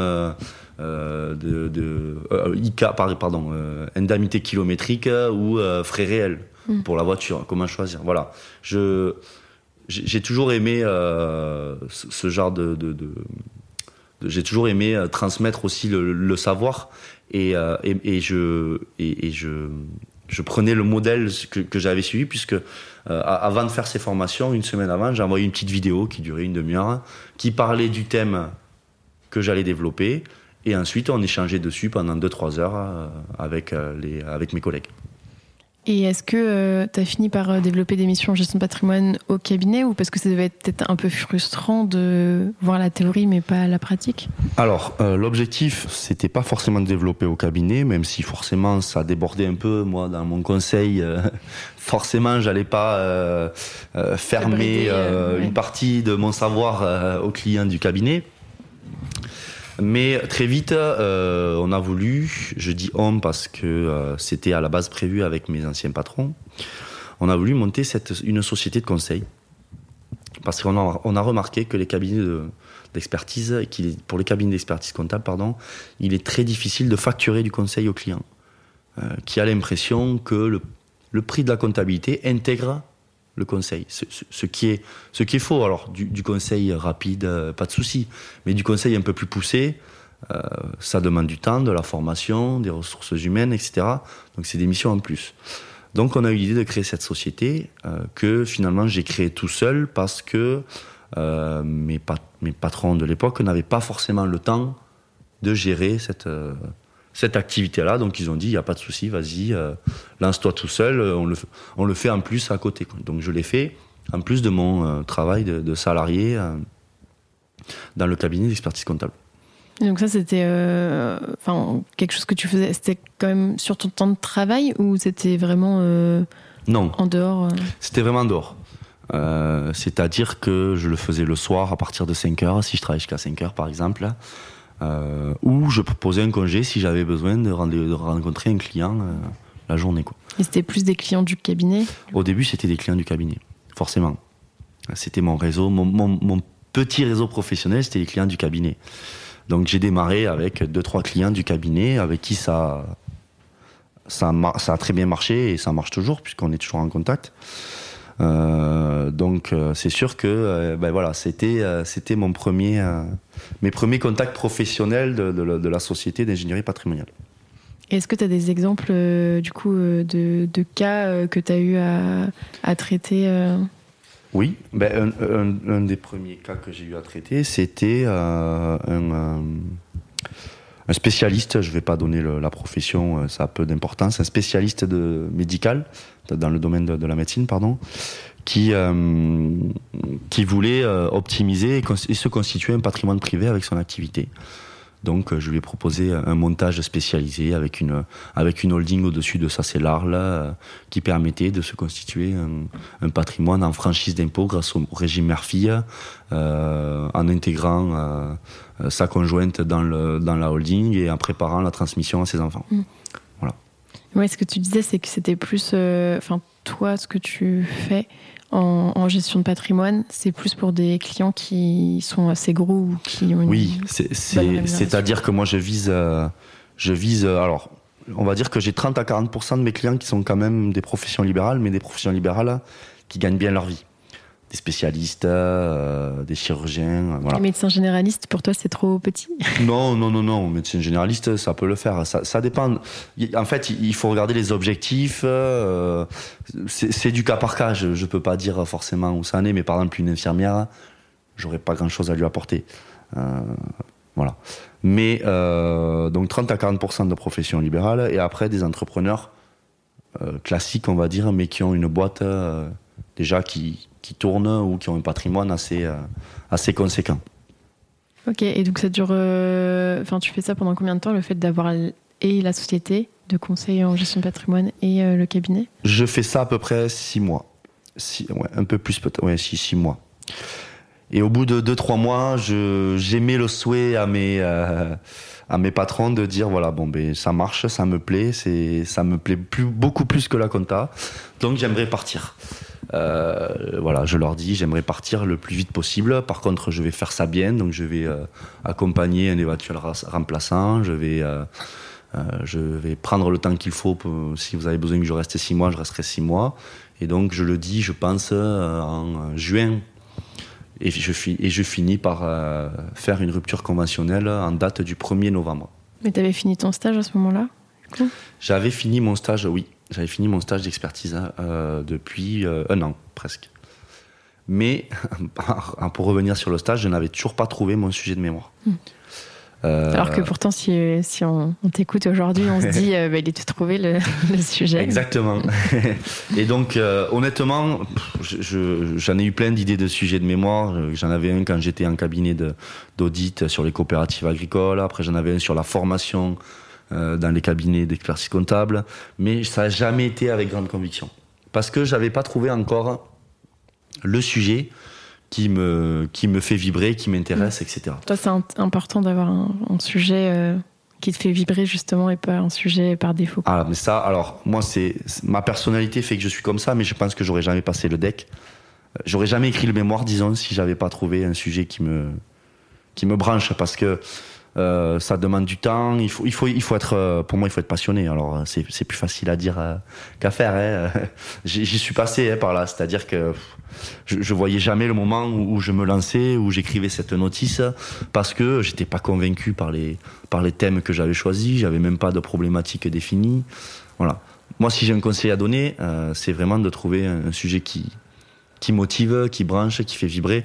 de, de IK, pardon, indemnité kilométrique ou frais réels. Mm. pour la voiture. Comment choisir Voilà. Je j'ai toujours aimé euh, ce, genre de, j'ai toujours aimé euh, transmettre aussi le, savoir et, euh, et, et, je et, je je prenais le modèle que, j'avais suivi puisque avant de faire ces formations une semaine avant j'ai envoyé une petite vidéo qui durait une demi-heure qui parlait du thème que j'allais développer et ensuite on échangeait dessus pendant 2-3 heures avec les avec mes collègues. Et est-ce que euh, tu as fini par euh, développer des missions en gestion de patrimoine au cabinet ou parce que ça devait être peut-être un peu frustrant de voir la théorie mais pas la pratique? Alors, euh, l'objectif, c'était pas forcément de développer au cabinet, même si forcément ça débordait un peu. Moi, dans mon conseil, forcément, j'allais pas fermer une partie de mon savoir aux clients du cabinet. Mais très vite, euh, on a voulu, je dis homme parce que euh, c'était à la base prévu avec mes anciens patrons, on a voulu monter cette, une société de conseil. Parce qu'on a, on remarqué que les cabinets d'expertise, pour les cabinets d'expertise comptable, pardon, il est très difficile de facturer du conseil au client, euh, qui a l'impression que le prix de la comptabilité intègre le conseil. Ce, qui, est, ce qui est faux. Alors, du, conseil rapide, euh, pas de souci. Mais du conseil un peu plus poussé, euh, ça demande du temps, de la formation, des ressources humaines, etc. Donc, c'est des missions en plus. Donc, on a eu l'idée de créer cette société euh, que finalement j'ai créée tout seul parce que mes, mes patrons de l'époque n'avaient pas forcément le temps de gérer cette cette activité-là. Donc ils ont dit, il n'y a pas de souci, vas-y, euh, lance-toi tout seul, on le, on le fait en plus à côté. Donc je l'ai fait en plus de mon euh, travail de, salarié euh, dans le cabinet d'expertise comptable. donc ça, c'était enfin quelque chose que tu faisais, c'était quand même sur ton temps de travail ou c'était vraiment non. en dehors C'était vraiment en dehors. C'est-à-dire que je le faisais le soir à partir de 5 heures, si je travaille jusqu'à 5 heures par exemple euh, où je proposais un congé si j'avais besoin de, de, rencontrer un client euh, la journée. Quoi. Et c'était plus des clients du cabinet? Au début, c'était des clients du cabinet, forcément. C'était mon réseau, mon, mon, mon petit réseau professionnel, c'était les clients du cabinet. Donc j'ai démarré avec deux trois clients du cabinet avec qui ça ça, ça a très bien marché et ça marche toujours puisqu'on est toujours en contact. Euh, donc euh, c'est sûr que ben voilà, c'était c'était mon premier mes premiers contacts professionnels de, de, la société d'ingénierie patrimoniale. Est-ce que tu as des exemples du coup de, cas que tu as eu à, traiter Oui, ben, un, des premiers cas que j'ai eu à traiter, c'était un, un spécialiste, je ne vais pas donner la profession, euh, ça a peu d'importance, un spécialiste de, médical, dans le domaine de, la médecine, pardon, qui, euh, qui voulait euh, optimiser et, se constituer un patrimoine privé avec son activité. Donc je lui ai proposé un montage spécialisé avec une, avec une holding au-dessus de sa cellar là, qui permettait de se constituer un, patrimoine en franchise d'impôt grâce au régime Murphy, en intégrant euh, sa conjointe dans, le, dans la holding et en préparant la transmission à ses enfants. Mm. Voilà. Ouais, ce que tu disais, c'est que c'était plus, euh, toi, ce que tu fais en, gestion de patrimoine, c'est plus pour des clients qui sont assez gros ou qui ont une Oui, c'est-à-dire que moi, je vise, euh, je vise, alors, on va dire que j'ai 30 à 40% de mes clients qui sont quand même des professions libérales, mais des professions libérales qui gagnent bien leur vie des spécialistes, euh, des chirurgiens. Voilà. Les médecins généralistes, pour toi, c'est trop petit? Non, non, non, non. Médecin généraliste, ça peut le faire. Ça, ça dépend. En fait, il faut regarder les objectifs. Euh, c'est du cas par cas. Je ne peux pas dire forcément où ça en est, mais par exemple, une infirmière, j'aurais pas grand-chose à lui apporter. Euh, voilà. Mais donc 30 à 40 de profession libérale et après des entrepreneurs classiques, on va dire, mais qui ont une boîte déjà qui, qui tournent ou qui ont un patrimoine assez, euh, assez conséquent. Ok, et donc ça dure. Euh, enfin, tu fais ça pendant combien de temps, le fait d'avoir et la société de conseil en gestion de patrimoine et euh, le cabinet? Je fais ça à peu près six mois. Six, ouais, un peu plus peut-être, ouais, six, six mois. Et au bout de deux, trois mois, j'aimais le souhait à mes, à mes patrons de dire voilà, bon, ben, ça marche, ça me plaît, ça me plaît plus, beaucoup plus que la compta, donc j'aimerais partir. Euh, voilà, je leur dis, j'aimerais partir le plus vite possible. Par contre, je vais faire ça bien, donc je vais euh, accompagner un éventuel remplaçant. Je vais, euh, je vais prendre le temps qu'il faut. si vous avez besoin que je reste six mois, je resterai six mois. Et donc, je le dis, je pense en juin. Et je, et je finis par faire une rupture conventionnelle en date du 1er novembre. Mais tu avais fini ton stage à ce moment-là J'avais fini mon stage, oui. J'avais fini mon stage d'expertise hein, euh, depuis euh, un an presque. Mais pour revenir sur le stage, je n'avais toujours pas trouvé mon sujet de mémoire. Hmm. Euh, Alors que pourtant, si, si on, t'écoute aujourd'hui, on se dit, bah, il est trouvé le, le, sujet. Exactement. Et donc, honnêtement, j'en ai eu plein d'idées de sujets de mémoire. J'en avais un quand j'étais en cabinet d'audit sur les coopératives agricoles. Après, j'en avais un sur la formation euh, dans les cabinets d'expertise comptable, mais ça n'a jamais été avec grande conviction. Parce que j'avais pas trouvé encore le sujet qui me, qui me fait vibrer, qui m'intéresse, mm. etc. Toi, c'est important d'avoir un, sujet euh, qui te fait vibrer justement et pas un sujet par défaut. Ah, mais ça, alors, moi, c'est ma personnalité fait que je suis comme ça, mais je pense que j'aurais jamais passé le deck. J'aurais jamais écrit le mémoire, disons, si j'avais pas trouvé un sujet qui me, qui me branche, parce que euh, ça demande du temps. Il faut, il faut, il faut être, euh, pour moi, il faut être passionné. Alors, euh, c'est, c'est plus facile à dire qu'à faire. Hein. J'y, suis passé hein, par là. C'est-à-dire que je, je voyais jamais le moment où, je me lançais, où j'écrivais cette notice, parce que j'étais pas convaincu par les, par les thèmes que j'avais choisis. J'avais même pas de problématique définie. Voilà. Moi, si j'ai un conseil à donner, c'est vraiment de trouver un sujet qui, qui motive, qui branche, qui fait vibrer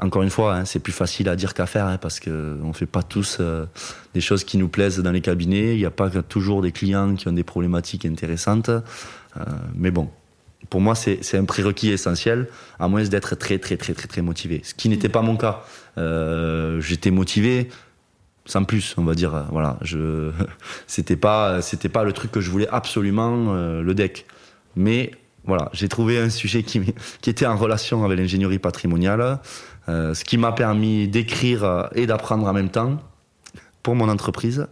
encore une fois, hein, c'est plus facile à dire qu'à faire, hein, parce que on fait pas tous euh, des choses qui nous plaisent dans les cabinets. Il n'y a pas toujours des clients qui ont des problématiques intéressantes. Euh, mais bon, pour moi, c'est un prérequis essentiel, à moins d'être très, très, très, très, très motivé. Ce qui n'était pas mon cas. Euh, J'étais motivé, sans plus, on va dire. Voilà, je, c'était pas, c'était pas le truc que je voulais absolument, le deck. Mais voilà, j'ai trouvé un sujet qui, qui était en relation avec l'ingénierie patrimoniale. Euh, ce qui m'a permis d'écrire euh, et d'apprendre en même temps pour mon entreprise,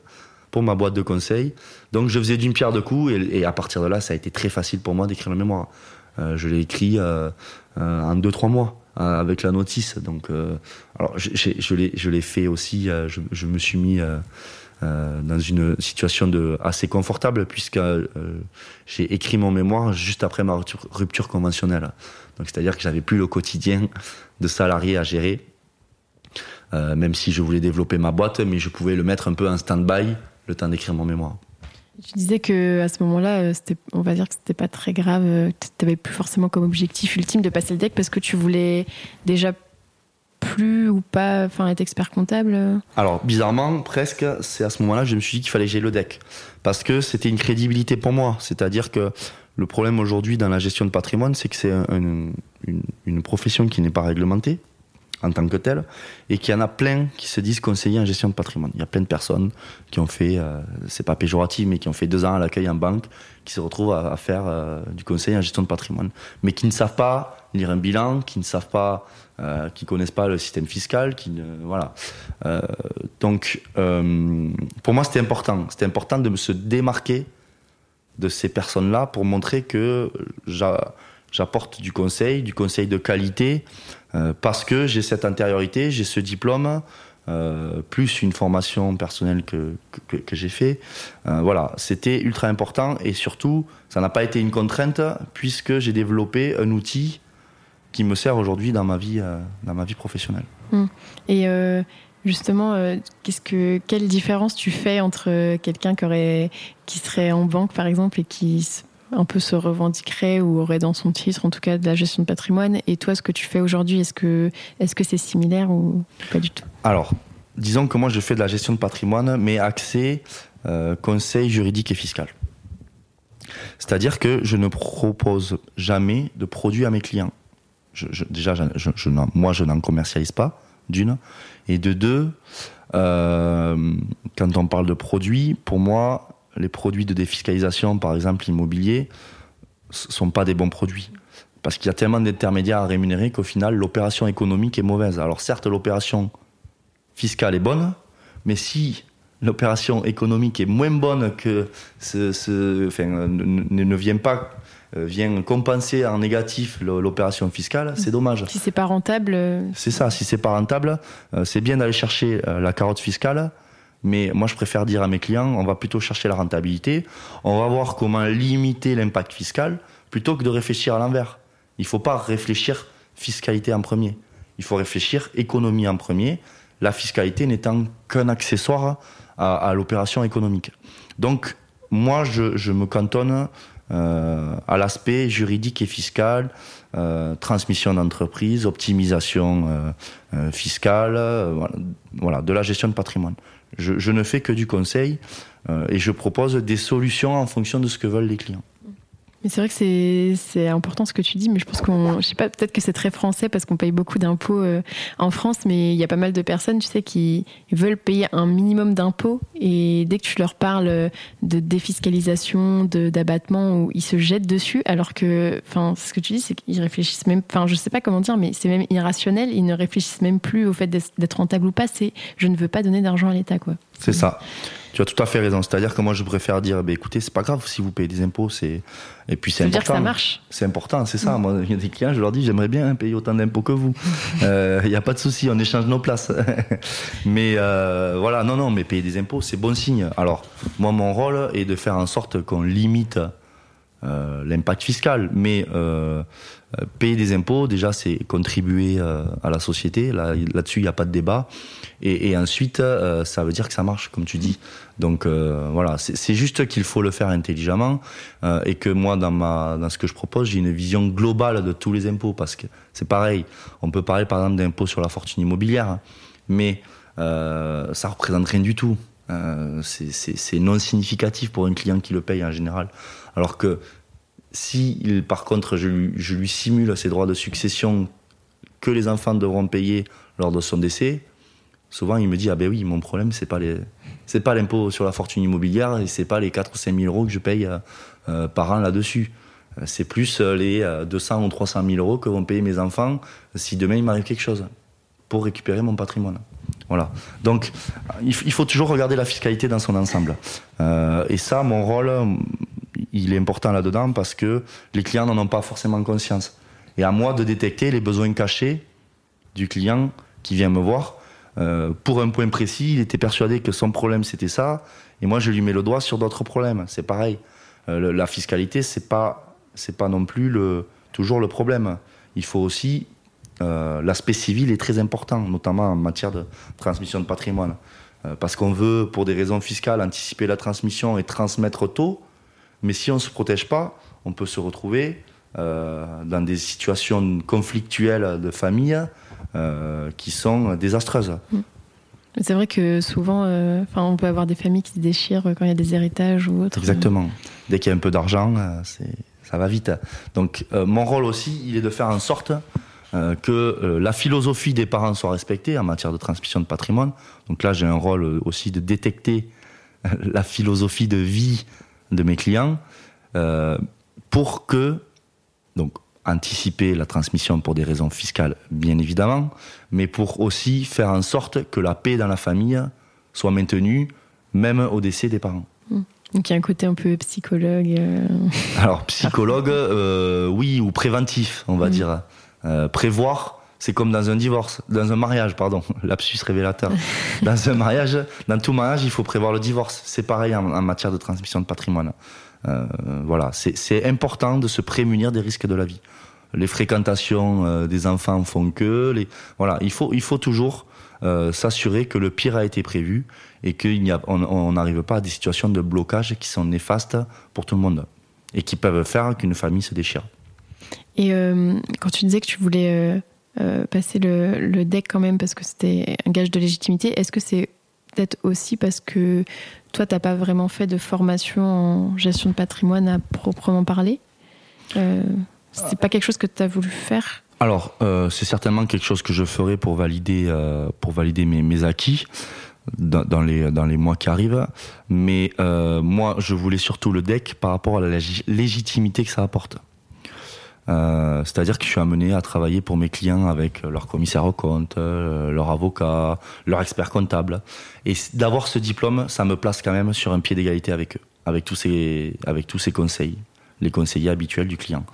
pour ma boîte de conseil. Donc je faisais d'une pierre deux coups et, à partir de là, ça a été très facile pour moi d'écrire le mémoire. Euh, je l'ai écrit en deux trois mois avec la notice. Donc alors je l'ai fait aussi. Je, je, me suis mis dans une situation de, assez confortable puisque j'ai écrit mon mémoire juste après ma rupture conventionnelle. Donc c'est-à-dire que j'avais plus le quotidien de salarié à gérer, euh, même si je voulais développer ma boîte, mais je pouvais le mettre un peu en stand-by le temps d'écrire mon mémoire. Tu disais que à ce moment-là, on va dire que c'était pas très grave. Tu n'avais plus forcément comme objectif ultime de passer le deck parce que tu voulais déjà plus ou pas enfin, être expert comptable Alors, bizarrement, presque, c'est à ce moment-là que je me suis dit qu'il fallait j'ai le deck. Parce que c'était une crédibilité pour moi. C'est-à-dire que le problème aujourd'hui dans la gestion de patrimoine, c'est que c'est une, profession qui n'est pas réglementée en tant que telle, et qu'il y en a plein qui se disent conseillers en gestion de patrimoine. Il y a plein de personnes qui ont fait, euh, c'est pas péjoratif, mais qui ont fait deux ans à l'accueil en banque, qui se retrouvent à, faire euh, du conseil en gestion de patrimoine, mais qui ne savent pas lire un bilan, qui ne savent pas, euh, qui connaissent pas le système fiscal, qui ne, voilà. Euh, donc, pour moi, c'était important. C'était important de se démarquer de ces personnes-là pour montrer que j'apporte du conseil, du conseil de qualité, euh, parce que j'ai cette intériorité, j'ai ce diplôme, euh, plus une formation personnelle que, que, j'ai fait. Euh, voilà, c'était ultra important et surtout, ça n'a pas été une contrainte puisque j'ai développé un outil qui me sert aujourd'hui dans ma vie, dans ma vie professionnelle. Hum. Et justement, qu'est-ce que, quelle différence tu fais entre quelqu'un qui, qui serait en banque, par exemple, et qui un peu se revendiquerait ou aurait dans son titre, en tout cas, de la gestion de patrimoine. Et toi, ce que tu fais aujourd'hui, est-ce que c'est similaire ou pas du tout? Alors, disons que moi, je fais de la gestion de patrimoine, mais axé euh, conseil juridique et fiscal. C'est-à-dire que je ne propose jamais de produits à mes clients. déjà, je, moi, je n'en commercialise pas, d'une. Et de deux, euh, quand on parle de produits, pour moi, les produits de défiscalisation, par exemple immobilier, sont pas des bons produits. Parce qu'il y a tellement d'intermédiaires à rémunérer qu'au final, l'opération économique est mauvaise. Alors certes, l'opération fiscale est bonne, mais si l'opération économique est moins bonne que ce, enfin, ne, vient pas euh, vient compenser en négatif l'opération fiscale, c'est dommage. Si c'est pas rentable. Euh, c'est ça, si c'est pas rentable, euh, c'est bien d'aller chercher la carotte fiscale, mais moi, je préfère dire à mes clients, on va plutôt chercher la rentabilité, on va voir comment limiter l'impact fiscal, plutôt que de réfléchir à l'envers. Il ne faut pas réfléchir fiscalité en premier. Il faut réfléchir économie en premier, la fiscalité n'étant qu'un accessoire à, l'opération économique. Donc, moi, je, me cantonne euh, à l'aspect juridique et fiscal, euh, transmission d'entreprise, optimisation euh, fiscale, voilà, de la gestion de patrimoine. Je, ne fais que du conseil euh, et je propose des solutions en fonction de ce que veulent les clients. Mais c'est vrai que c'est important ce que tu dis, mais je pense qu'on, je sais pas, peut-être que c'est très français parce qu'on paye beaucoup d'impôts euh, en France, mais il y a pas mal de personnes, tu sais, qui veulent payer un minimum d'impôts et dès que tu leur parles de défiscalisation, d'abattement, ils se jettent dessus, alors que, enfin, ce que tu dis, c'est qu'ils réfléchissent même, enfin, je sais pas comment dire, mais c'est même irrationnel, ils ne réfléchissent même plus au fait d'être rentable ou pas, c'est je ne veux pas donner d'argent à l'État, quoi. C'est ça. Tu as tout à fait raison. C'est-à-dire que moi, je préfère dire, bah, écoutez, c'est pas grave si vous payez des impôts, c'est et puis c'est important. dire que ça marche. C'est important, c'est ça. Mm. Moi, il y a des clients, je leur dis, j'aimerais bien payer autant d'impôts que vous. Euh, il n'y a pas de souci, on échange nos places. mais euh, voilà, non, non, mais payer des impôts, c'est bon signe. Alors, moi, mon rôle est de faire en sorte qu'on limite euh, l'impact fiscal, mais payer des impôts, déjà, c'est contribuer à la société. Là, là-dessus, il n'y a pas de débat. Et, ensuite, euh, ça veut dire que ça marche, comme tu dis. Donc euh, voilà, c'est juste qu'il faut le faire intelligemment euh, et que moi, dans, ma, dans ce que je propose, j'ai une vision globale de tous les impôts parce que c'est pareil. On peut parler par exemple d'impôts sur la fortune immobilière, hein, mais ça représente rien du tout. c'est non significatif pour un client qui le paye en général. Alors que si, par contre, je lui, simule ses droits de succession que les enfants devront payer lors de son décès, souvent il me dit ah ben oui mon problème c'est pas les pas l'impôt sur la fortune immobilière et c'est pas les 4 ou 5 000 euros que je paye euh, euh, par an là-dessus. Euh, c'est plus les 200 ou 300 000 euros que vont payer mes enfants si demain il m'arrive quelque chose pour récupérer mon patrimoine. Voilà. Donc il, faut toujours regarder la fiscalité dans son ensemble. Et ça mon rôle il est important là-dedans parce que les clients n'en ont pas forcément conscience et à moi de détecter les besoins cachés du client qui vient me voir euh, pour un point précis, il était persuadé que son problème c'était ça, et moi je lui mets le doigt sur d'autres problèmes. C'est pareil. Euh, la fiscalité, c'est pas, c'est pas non plus le, toujours le problème. Il faut aussi euh, l'aspect civil est très important, notamment en matière de transmission de patrimoine. parce qu'on veut, pour des raisons fiscales, anticiper la transmission et transmettre tôt. Mais si on ne se protège pas, on peut se retrouver dans des situations conflictuelles de famille qui sont désastreuses. C'est vrai que souvent, euh, on peut avoir des familles qui se déchirent quand il y a des héritages ou autre. Exactement. Dès qu'il y a un peu d'argent, euh, ça va vite. Donc, euh, mon rôle aussi, il est de faire en sorte que la philosophie des parents soit respectée en matière de transmission de patrimoine. Donc là, j'ai un rôle aussi de détecter la philosophie de vie de mes clients pour que, donc, anticiper la transmission pour des raisons fiscales, bien évidemment, mais pour aussi faire en sorte que la paix dans la famille soit maintenue, même au décès des parents. Hmm. Donc il y a un côté un peu psychologue. Euh. Alors psychologue, euh, oui, ou préventif, on va hmm. dire. Euh, prévoir, c'est comme dans un divorce, dans un mariage, pardon, lapsus révélateur. dans un mariage, dans tout mariage, il faut prévoir le divorce. C'est pareil en, en, matière de transmission de patrimoine. voilà, c'est important de se prémunir des risques de la vie les fréquentations euh, des enfants font que. Les... Voilà, il faut, il faut toujours euh, s'assurer que le pire a été prévu et qu'on n'arrive pas à des situations de blocage qui sont néfastes pour tout le monde et qui peuvent faire qu'une famille se déchire. Et euh, quand tu disais que tu voulais passer le, deck quand même parce que c'était un gage de légitimité, est-ce que c'est peut-être aussi parce que toi, tu n'as pas vraiment fait de formation en gestion de patrimoine à proprement parler c'est pas quelque chose que tu as voulu faire Alors, euh, c'est certainement quelque chose que je ferai pour valider, euh, pour valider mes, acquis dans, les, dans les mois qui arrivent. Mais euh, moi, je voulais surtout le deck par rapport à la légitimité que ça apporte. C'est-à-dire que je suis amené à travailler pour mes clients avec leur commissaire au compte, leur avocat, leur expert comptable. Et d'avoir ce diplôme, ça me place quand même sur un pied d'égalité avec eux, avec tous ces, avec tous ces conseils, les conseillers habituels du client.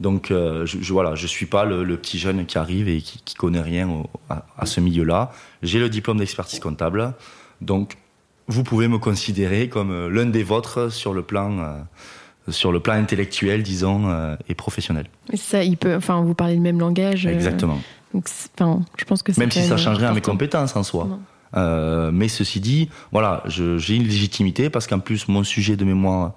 Donc, euh, je, je, voilà, je suis pas le, petit jeune qui arrive et qui, qui connaît rien à, ce milieu-là. J'ai le diplôme d'expertise comptable, donc vous pouvez me considérer comme euh, l'un des vôtres sur le plan. Euh, sur le plan intellectuel, disons, et professionnel. Ça, il peut, enfin, vous parlez le même langage. Exactement. donc, je pense que même si ça changerait à mes compétences en soi. mais ceci dit, voilà, j'ai une légitimité parce qu'en plus mon sujet de mémoire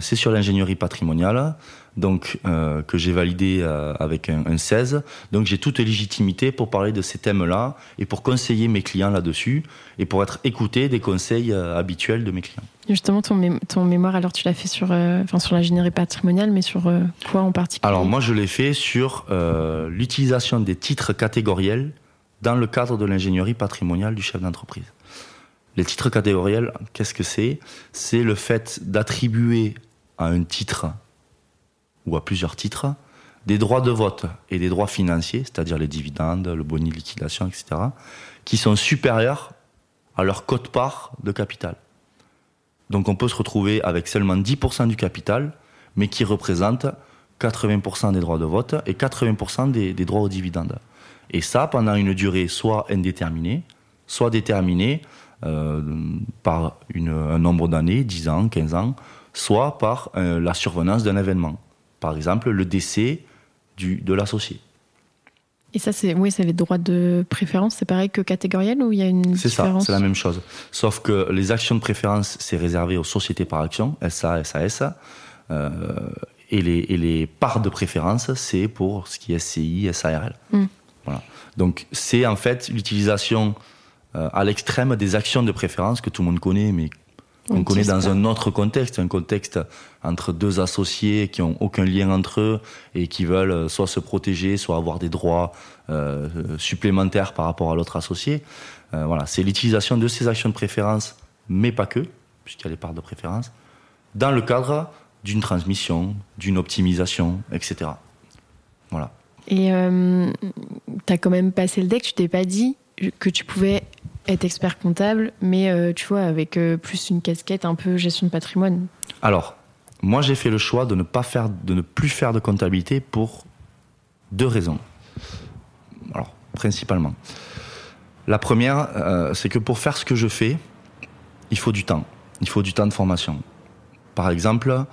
c'est sur l'ingénierie patrimoniale donc euh, que j'ai validé euh, avec un, 16. Donc j'ai toute légitimité pour parler de ces thèmes-là et pour conseiller mes clients là-dessus et pour être écouté des conseils euh, habituels de mes clients. Justement, ton, ton mémoire, alors tu l'as fait sur, enfin, sur l'ingénierie patrimoniale, mais sur quoi en particulier? Alors moi, je l'ai fait sur l'utilisation des titres catégoriels dans le cadre de l'ingénierie patrimoniale du chef d'entreprise. Les titres catégoriels, qu'est-ce que c'est? C'est le fait d'attribuer à un titre ou à plusieurs titres des droits de vote et des droits financiers, c'est-à-dire les dividendes, le boni liquidation, etc., qui sont supérieurs à leur cote-part de capital. Donc on peut se retrouver avec seulement 10% du capital, mais qui représente 80% des droits de vote et 80% des, droits aux dividendes. Et ça pendant une durée soit indéterminée, soit déterminée euh, par un nombre d'années, 10 ans, 15 ans, soit par euh, la survenance d'un événement par exemple, le décès du, de l'associé. Et ça, c'est oui, c'est les droits de préférence, c'est pareil que catégoriel ou il y a une différence C'est ça, c'est la même chose. Sauf que les actions de préférence, c'est réservé aux sociétés par action, SA, SAS. Euh, et, les, et les parts de préférence, c'est pour ce qui est SCI, SARL. Hmm. Voilà. Donc, c'est en fait l'utilisation euh, à l'extrême des actions de préférence que tout le monde connaît, mais on connaît dans un autre contexte, un contexte entre deux associés qui ont aucun lien entre eux et qui veulent euh, soit se protéger, soit avoir des droits euh, supplémentaires par rapport à l'autre associé. Euh, voilà, c'est l'utilisation de ces actions de préférence, mais pas que, puisqu'il y a les parts de préférence, dans le cadre d'une transmission, d'une optimisation, etc. Voilà. Et tu as quand même passé le deck, tu t'es pas dit que tu pouvais être expert comptable, mais euh, tu vois, avec euh, plus une casquette un peu gestion de patrimoine Alors, moi j'ai fait le choix de ne, pas faire, de ne plus faire de comptabilité pour deux raisons. Alors, principalement. La première, euh, c'est que pour faire ce que je fais, il faut du temps. Il faut du temps de formation. Par exemple,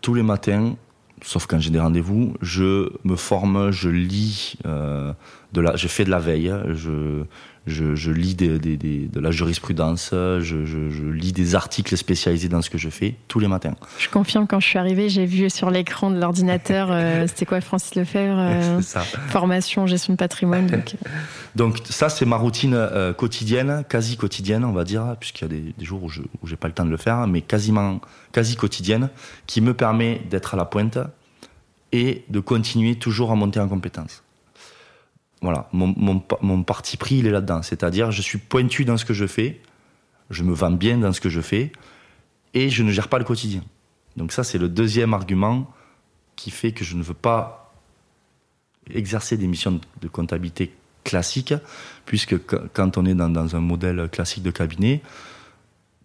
tous les matins, sauf quand j'ai des rendez-vous, je me forme, je lis de la, je fais de la veille, je, je, lis de la jurisprudence, je, lis des articles spécialisés dans ce que je fais tous les matins. Je confirme, quand je suis arrivée, j'ai vu sur l'écran de l'ordinateur, euh, c'était quoi Francis Lefebvre euh, Formation, gestion de patrimoine. Donc, euh. donc ça, c'est ma routine quotidienne, quasi quotidienne, on va dire, puisqu'il y a des, jours où je n'ai pas le temps de le faire, mais quasiment quasi quotidienne, qui me permet d'être à la pointe et de continuer toujours à monter en compétences. Voilà, mon, parti pris, il est là-dedans. C'est-à-dire, je suis pointu dans ce que je fais, je me vends bien dans ce que je fais, et je ne gère pas le quotidien. Donc ça, c'est le deuxième argument qui fait que je ne veux pas exercer des missions de comptabilité classiques, puisque quand on est dans, dans un modèle classique de cabinet,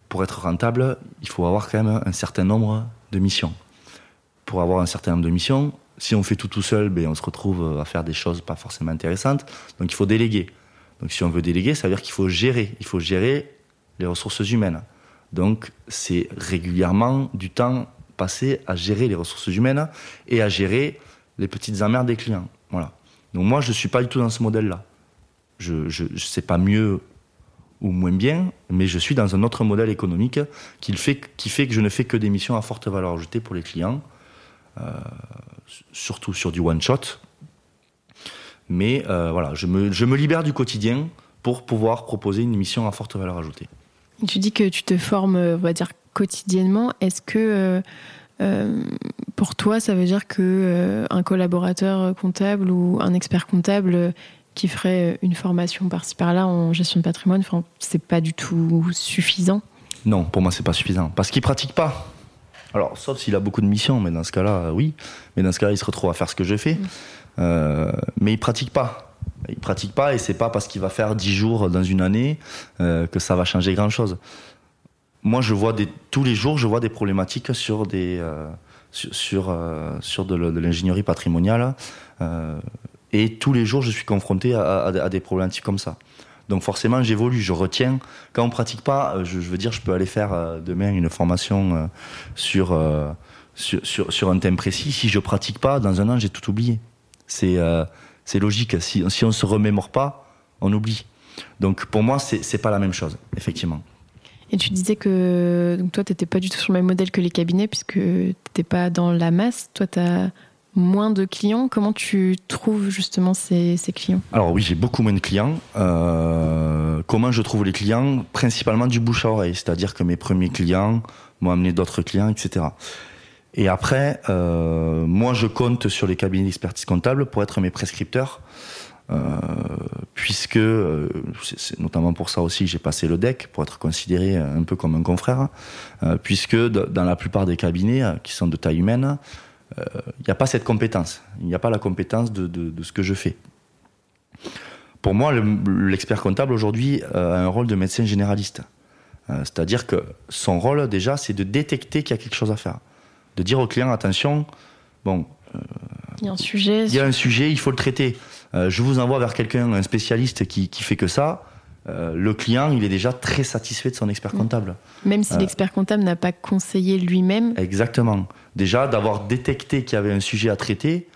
pour être rentable, il faut avoir quand même un certain nombre de missions. Pour avoir un certain nombre de missions, si on fait tout tout seul, ben, on se retrouve à faire des choses pas forcément intéressantes. Donc il faut déléguer. Donc si on veut déléguer, ça veut dire qu'il faut gérer. Il faut gérer les ressources humaines. Donc c'est régulièrement du temps passé à gérer les ressources humaines et à gérer les petites emmerdes des clients. Voilà. Donc moi, je ne suis pas du tout dans ce modèle-là. Je ne sais pas mieux ou moins bien, mais je suis dans un autre modèle économique qui fait, qui fait que je ne fais que des missions à forte valeur ajoutée pour les clients. Euh, surtout sur du one-shot. Mais euh, voilà, je me, je me libère du quotidien pour pouvoir proposer une mission à forte valeur ajoutée. Tu dis que tu te formes, on va dire, quotidiennement. Est-ce que euh, pour toi, ça veut dire que un collaborateur comptable ou un expert comptable qui ferait une formation par-ci par-là en gestion de patrimoine, c'est pas du tout suffisant? Non, pour moi, c'est pas suffisant parce qu'il pratique pas. Alors, sauf s'il a beaucoup de missions, mais dans ce cas-là, oui. Mais dans ce cas-là, il se retrouve à faire ce que je fais. Euh, mais il pratique pas. Il pratique pas et c'est pas parce qu'il va faire 10 jours dans une année euh, que ça va changer grand-chose. Moi, je vois des, tous les jours, je vois des problématiques sur des euh, sur sur, de, l'ingénierie patrimoniale et tous les jours, je suis confronté à des problématiques comme ça. Donc forcément, j'évolue, je retiens. Quand on pratique pas, euh, je, veux dire, je peux aller faire euh, demain une formation euh, sur, sur, sur, un thème précis. Si je pratique pas, dans un an, j'ai tout oublié. C'est logique. Si, si on se remémore pas, on oublie. Donc pour moi, c'est pas la même chose, effectivement. Et tu disais que toi, tu n'étais pas du tout sur le même modèle que les cabinets, puisque tu n'étais pas dans la masse. Toi, tu as moins de clients. Comment tu trouves justement ces, clients? Alors oui, j'ai beaucoup moins de clients. Euh, comment je trouve les clients? Principalement du bouche à oreille, c'est-à-dire que mes premiers clients m'ont amené d'autres clients, etc. Et après, euh, moi, je compte sur les cabinets d'expertise comptable pour être mes prescripteurs, euh, puisque c'est notamment pour ça aussi j'ai passé le DEC, pour être considéré un peu comme un confrère, puisque dans la plupart des cabinets qui sont de taille humaine, il euh, n'y a pas cette compétence. Il n'y a pas la compétence de, ce que je fais. Pour moi, l'expert comptable aujourd'hui euh, a un rôle de médecin généraliste. Euh, c'est-à-dire que son rôle, déjà, c'est de détecter qu'il y a quelque chose à faire. De dire au client, attention, bon. il y a un sujet. Il y a un sujet, il faut le traiter. je vous envoie vers quelqu'un, un spécialiste qui, qui fait que ça. Le client, il est déjà très satisfait de son expert comptable. Même si l'expert comptable n'a pas conseillé lui-même. Exactement déjà d'avoir détecté qu'il y avait un sujet à traiter,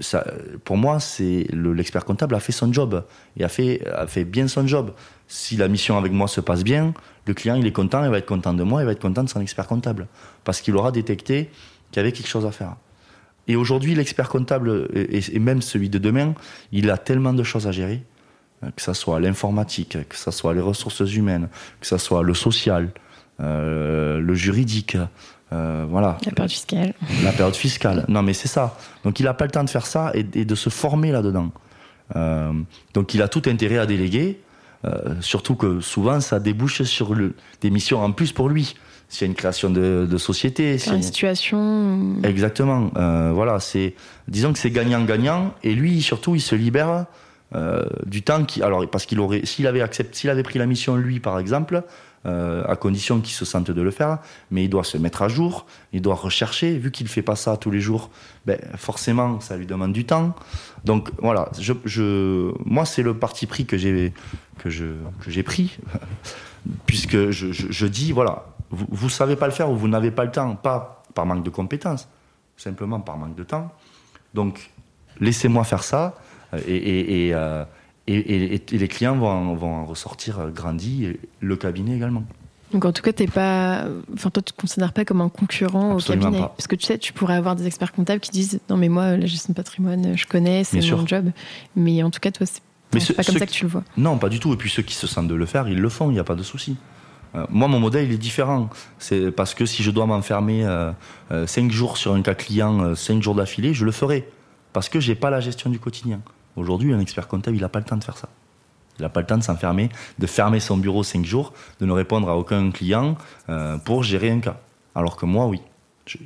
ça, pour moi, c'est l'expert comptable a fait son job et a fait, a fait bien son job. Si la mission avec moi se passe bien, le client il est content, il va être content de moi, il va être content de son expert comptable parce qu'il aura détecté qu'il y avait quelque chose à faire. Et aujourd'hui, l'expert comptable et, même celui de demain, il a tellement de choses à gérer, que ce soit l'informatique, que ce soit les ressources humaines, que ce soit le social, euh, le juridique, euh, voilà. La période fiscale. La période fiscale. Non, mais c'est ça. Donc il n'a pas le temps de faire ça et, de se former là-dedans. Euh, donc il a tout intérêt à déléguer, surtout que souvent ça débouche sur le, des missions en plus pour lui. S'il y a une création de, de société, c'est une situation. Exactement. voilà, c'est disons que c'est gagnant-gagnant et lui surtout il se libère du temps qui alors parce qu'il aurait s'il avait accepté s'il avait pris la mission lui par exemple euh, à condition qu'il se sente de le faire, mais il doit se mettre à jour, il doit rechercher, vu qu'il ne fait pas ça tous les jours, ben, forcément ça lui demande du temps. Donc voilà, je, moi c'est le parti pris que j'ai que je, j'ai pris, puisque je, dis, voilà, vous ne savez pas le faire ou vous n'avez pas le temps, pas par manque de compétences, simplement par manque de temps. Donc laissez-moi faire ça, Et, et, les clients vont, vont en ressortir grandis, et le cabinet également. Donc en tout cas, t'es pas, enfin toi, tu te considères pas comme un concurrent au cabinet, parce que tu sais, tu pourrais avoir des experts comptables qui disent non mais moi la gestion de patrimoine, je connais, c'est mon job. Mais en tout cas, toi, c'est pas comme ça que tu le vois. Non, pas du tout. Et puis ceux qui se sentent de le faire, ils le font. Il n'y a pas de souci. Euh, moi, mon modèle, il est différent. C'est parce que si je dois m'enfermer 5 euh, euh, jours sur un cas client, 5 jours d'affilée, je le ferai. Parce que j'ai pas la gestion du quotidien. Aujourd'hui, un expert comptable, il n'a pas le temps de faire ça. Il n'a pas le temps de s'enfermer, de fermer son bureau 5 jours, de ne répondre à aucun client pour gérer un cas. Alors que moi, oui.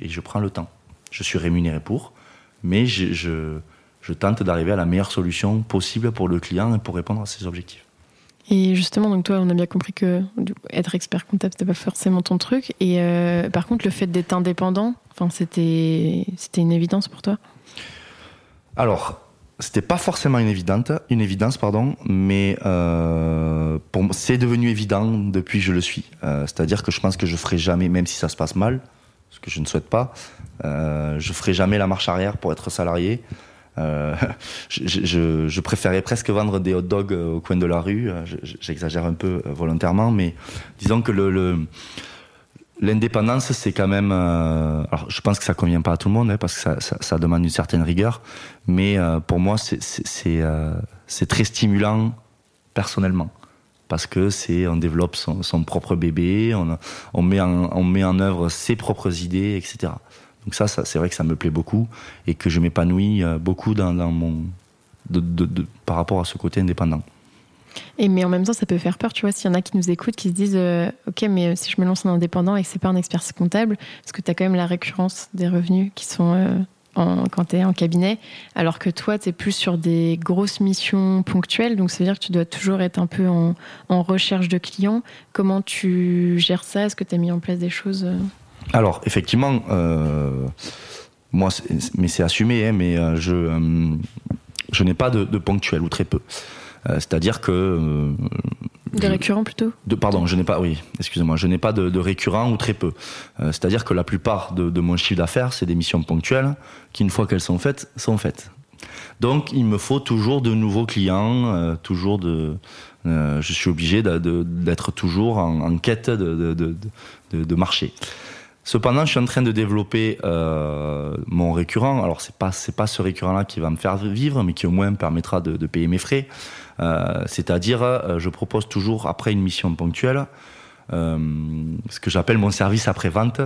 et je prends le temps. Je suis rémunéré pour, mais je tente d'arriver à la meilleure solution possible pour le client et pour répondre à ses objectifs. Et justement, donc toi, on a bien compris que être expert comptable, c'était pas forcément ton truc. Et euh, par contre, le fait d'être indépendant, enfin, c'était c'était une évidence pour toi? Alors, c'était pas forcément une évidence, une évidence, pardon, mais euh, c'est devenu évident depuis que je le suis. Euh, c'est-à-dire que je pense que je ferai jamais, même si ça se passe mal, ce que je ne souhaite pas, je ferai jamais la marche arrière pour être salarié. Euh, je, je, préférais presque vendre des hot dogs euh, au coin de la rue. Euh, j'exagère un peu volontairement, mais disons que le, l'indépendance, c'est quand même. alors, je pense que ça convient pas à tout le monde, hein, parce que ça, demande une certaine rigueur. Mais pour moi, c'est c'est très stimulant personnellement, parce que c'est on développe son, propre bébé, on, met en, œuvre ses propres idées, etc. Donc ça, c'est vrai que ça me plaît beaucoup et que je m'épanouis euh, beaucoup par rapport à ce côté indépendant. Et mais en même temps, ça peut faire peur, tu vois, s'il y en a qui nous écoutent, qui se disent, euh, ok, mais euh, si je me lance en indépendant et que c'est pas un expert comptable, parce que tu as quand même la récurrence des revenus qui sont en, quand tu es en cabinet, alors que toi, tu es plus sur des grosses missions ponctuelles, donc ça veut dire que tu dois toujours être un peu en, recherche de clients. Comment tu gères ça? Est-ce que tu as mis en place des choses alors, effectivement, euh, moi, mais c'est assumé, hein, mais euh, je, euh, je n'ai pas de, ponctuel ou très peu. C'est-à-dire que de récurrent plutôt de, Pardon, je n'ai pas, oui, excusez-moi, je n'ai pas de, récurrent ou très peu. C'est-à-dire que la plupart de, mon chiffre d'affaires, c'est des missions ponctuelles qui, une fois qu'elles sont faites, sont faites. Donc, il me faut toujours de nouveaux clients, toujours de. je suis obligé d'être toujours en, en quête de, marché. Cependant, je suis en train de développer euh, mon récurrent. Alors, c'est pas c'est pas ce récurrent-là qui va me faire vivre, mais qui au moins me permettra de, de payer mes frais. Euh, C'est-à-dire, euh, je propose toujours après une mission ponctuelle euh, ce que j'appelle mon service après vente,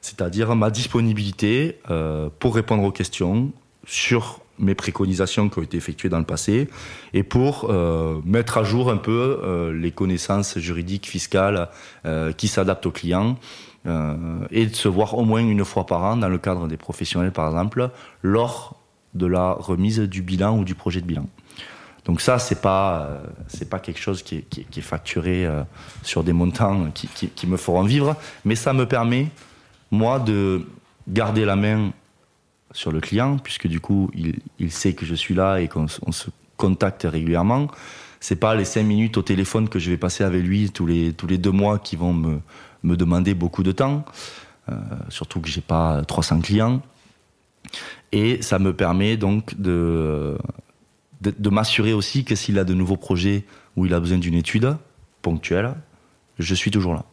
c'est-à-dire ma disponibilité euh, pour répondre aux questions sur mes préconisations qui ont été effectuées dans le passé et pour euh, mettre à jour un peu euh, les connaissances juridiques, fiscales euh, qui s'adaptent aux clients et de se voir au moins une fois par an dans le cadre des professionnels par exemple lors de la remise du bilan ou du projet de bilan. Donc ça c'est pas euh, pas quelque chose qui est, facturé euh, sur des montants qui, qui, me feront vivre, mais ça me permet moi de garder la main sur le client puisque du coup il, il sait que je suis là et qu'on se contacte régulièrement. C'est pas les cinq minutes au téléphone que je vais passer avec lui tous les tous les deux mois qui vont me me demander beaucoup de temps, euh, surtout que j'ai pas 300 clients. Et ça me permet donc de, de, m'assurer aussi que s'il a de nouveaux projets où il a besoin d'une étude ponctuelle, je suis toujours là.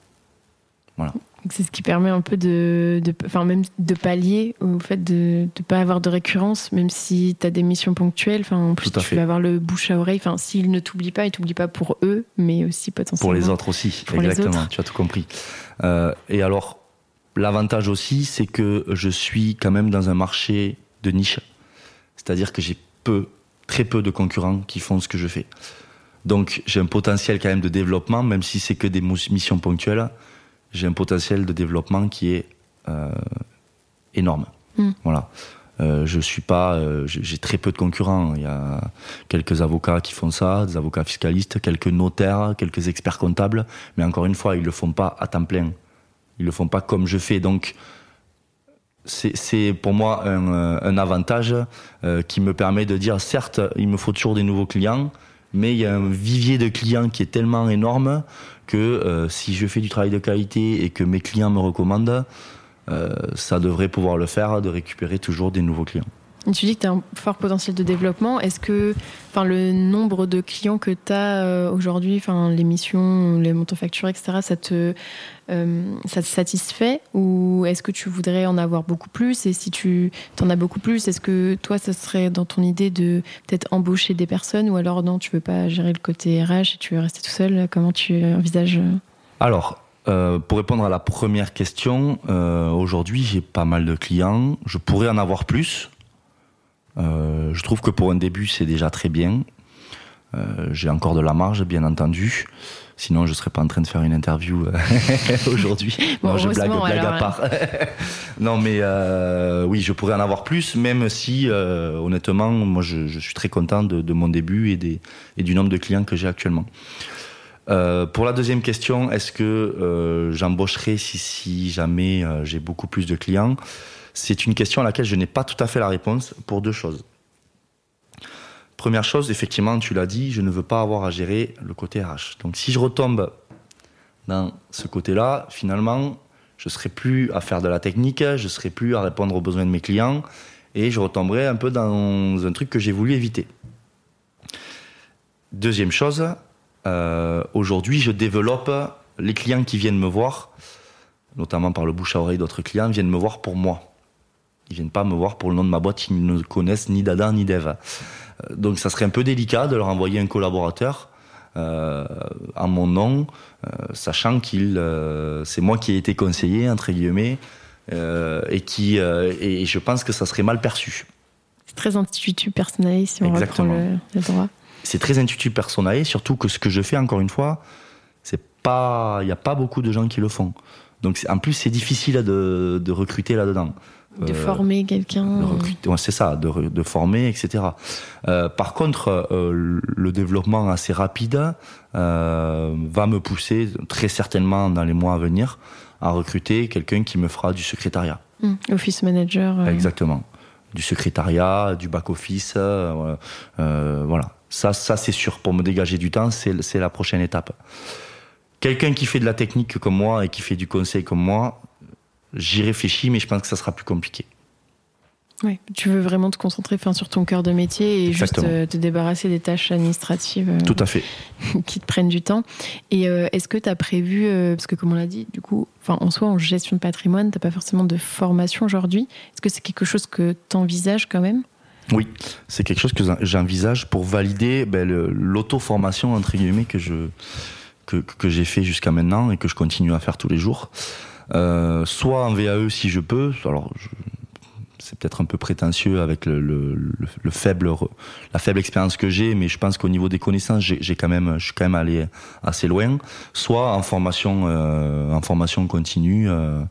Voilà. C'est ce qui permet un peu de, enfin même de pallier au fait de ne pas avoir de récurrence, même si tu as des missions ponctuelles. Enfin, en plus, tu vas avoir le bouche à oreille. Enfin, s'ils ne t'oublient pas, ils t'oublient pas pour eux, mais aussi potentiellement. Pour les autres aussi, exactement. Tu as tout compris. Euh, et alors, l'avantage aussi, c'est que je suis quand même dans un marché de niche. C'est-à-dire que j'ai peu, très peu de concurrents qui font ce que je fais. Donc, j'ai un potentiel quand même de développement, même si c'est que des missions ponctuelles j'ai un potentiel de développement qui est euh, énorme. Hmm. Voilà. Euh, je suis pas, euh, j'ai très peu de concurrents. Il y a quelques avocats qui font ça, des avocats fiscalistes, quelques notaires, quelques experts comptables, mais encore une fois, ils le font pas à temps plein. Ils le font pas comme je fais. Donc, c'est pour moi un, un avantage qui me permet de dire, certes, il me faut toujours des nouveaux clients, mais il y a un vivier de clients qui est tellement énorme que euh, si je fais du travail de qualité et que mes clients me recommandent, euh, ça devrait pouvoir le faire de récupérer toujours des nouveaux clients. Tu dis que tu as un fort potentiel de développement. Est-ce que enfin, le nombre de clients que tu as euh, aujourd'hui, enfin, les missions, les montants facturés, etc., ça te, euh, ça te satisfait? Ou est-ce que tu voudrais en avoir beaucoup plus? Et si tu en as beaucoup plus, est-ce que toi, ça serait dans ton idée de peut-être embaucher des personnes? Ou alors non, tu veux pas gérer le côté RH et tu veux rester tout seul? Comment tu envisages Alors, euh, pour répondre à la première question, aujourd'hui j'ai pas mal de clients. Je pourrais en avoir plus. Euh, je trouve que pour un début c'est déjà très bien. j'ai encore de la marge, bien entendu. Sinon, je serais pas en train de faire une interview aujourd'hui. Bon, je blague, blague à part. non, mais oui, je pourrais en avoir plus, même si, honnêtement, moi, je, je, suis très content de, de mon début et, des, et du nombre de clients que j'ai actuellement. Euh, pour la deuxième question, est-ce que euh, j'embaucherai si, si jamais euh, j'ai beaucoup plus de clients? C'est une question à laquelle je n'ai pas tout à fait la réponse pour deux choses. Première chose, effectivement, tu l'as dit, je ne veux pas avoir à gérer le côté RH. Donc si je retombe dans ce côté-là, finalement, je serai plus à faire de la technique, je serai plus à répondre aux besoins de mes clients et je retomberai un peu dans un truc que j'ai voulu éviter. Deuxième chose, euh, aujourd'hui, je développe les clients qui viennent me voir, notamment par le bouche à oreille d'autres clients, viennent me voir pour moi. Ils viennent pas me voir pour le nom de ma boîte, ils ne connaissent ni Dada ni Dev. Euh, donc ça serait un peu délicat de leur envoyer un collaborateur euh, en mon nom, sachant qu'il c'est moi qui ai été conseillé entre guillemets et qui et je pense que ça serait mal perçu. C'est très intuitif personnalisé si on reprend le, le droit c'est très intuitif personnel, surtout que ce que je fais, encore une fois, c'est pas, il n'y a pas beaucoup de gens qui le font. Donc en plus, c'est difficile de, de recruter là-dedans. De euh, former quelqu'un. Ouais, c'est ça, de, de, former, etc. Euh, par contre, euh, le développement assez rapide va me pousser très certainement dans les mois à venir à recruter quelqu'un qui me fera du secrétariat. Mmh. office manager. Exactement. Du secrétariat, du back-office, voilà. Ça, ça c'est sûr. Pour me dégager du temps, c'est la prochaine étape. Quelqu'un qui fait de la technique comme moi et qui fait du conseil comme moi, j'y réfléchis, mais je pense que ça sera plus compliqué. Oui, tu veux vraiment te concentrer sur ton cœur de métier et juste euh, te débarrasser des tâches administratives. Euh, Tout à fait. qui te prennent du temps. Et euh, est-ce que tu as prévu, parce que comme on l'a dit, du coup, en soi, en gestion de patrimoine, tu n'as pas forcément de formation aujourd'hui. Est-ce que c'est quelque chose que tu envisages quand même? Oui, c'est quelque chose que j'envisage pour valider ben, l'auto-formation entre guillemets que je que, que j'ai fait jusqu'à maintenant et que je continue à faire tous les jours. Euh, soit en VAE si je peux. Alors, c'est peut-être un peu prétentieux avec le, le, le, faible, la faible expérience que j'ai, mais je pense qu'au niveau des connaissances, j'ai quand même, je suis quand même allé assez loin. Soit en formation, euh, en formation continue. Euh,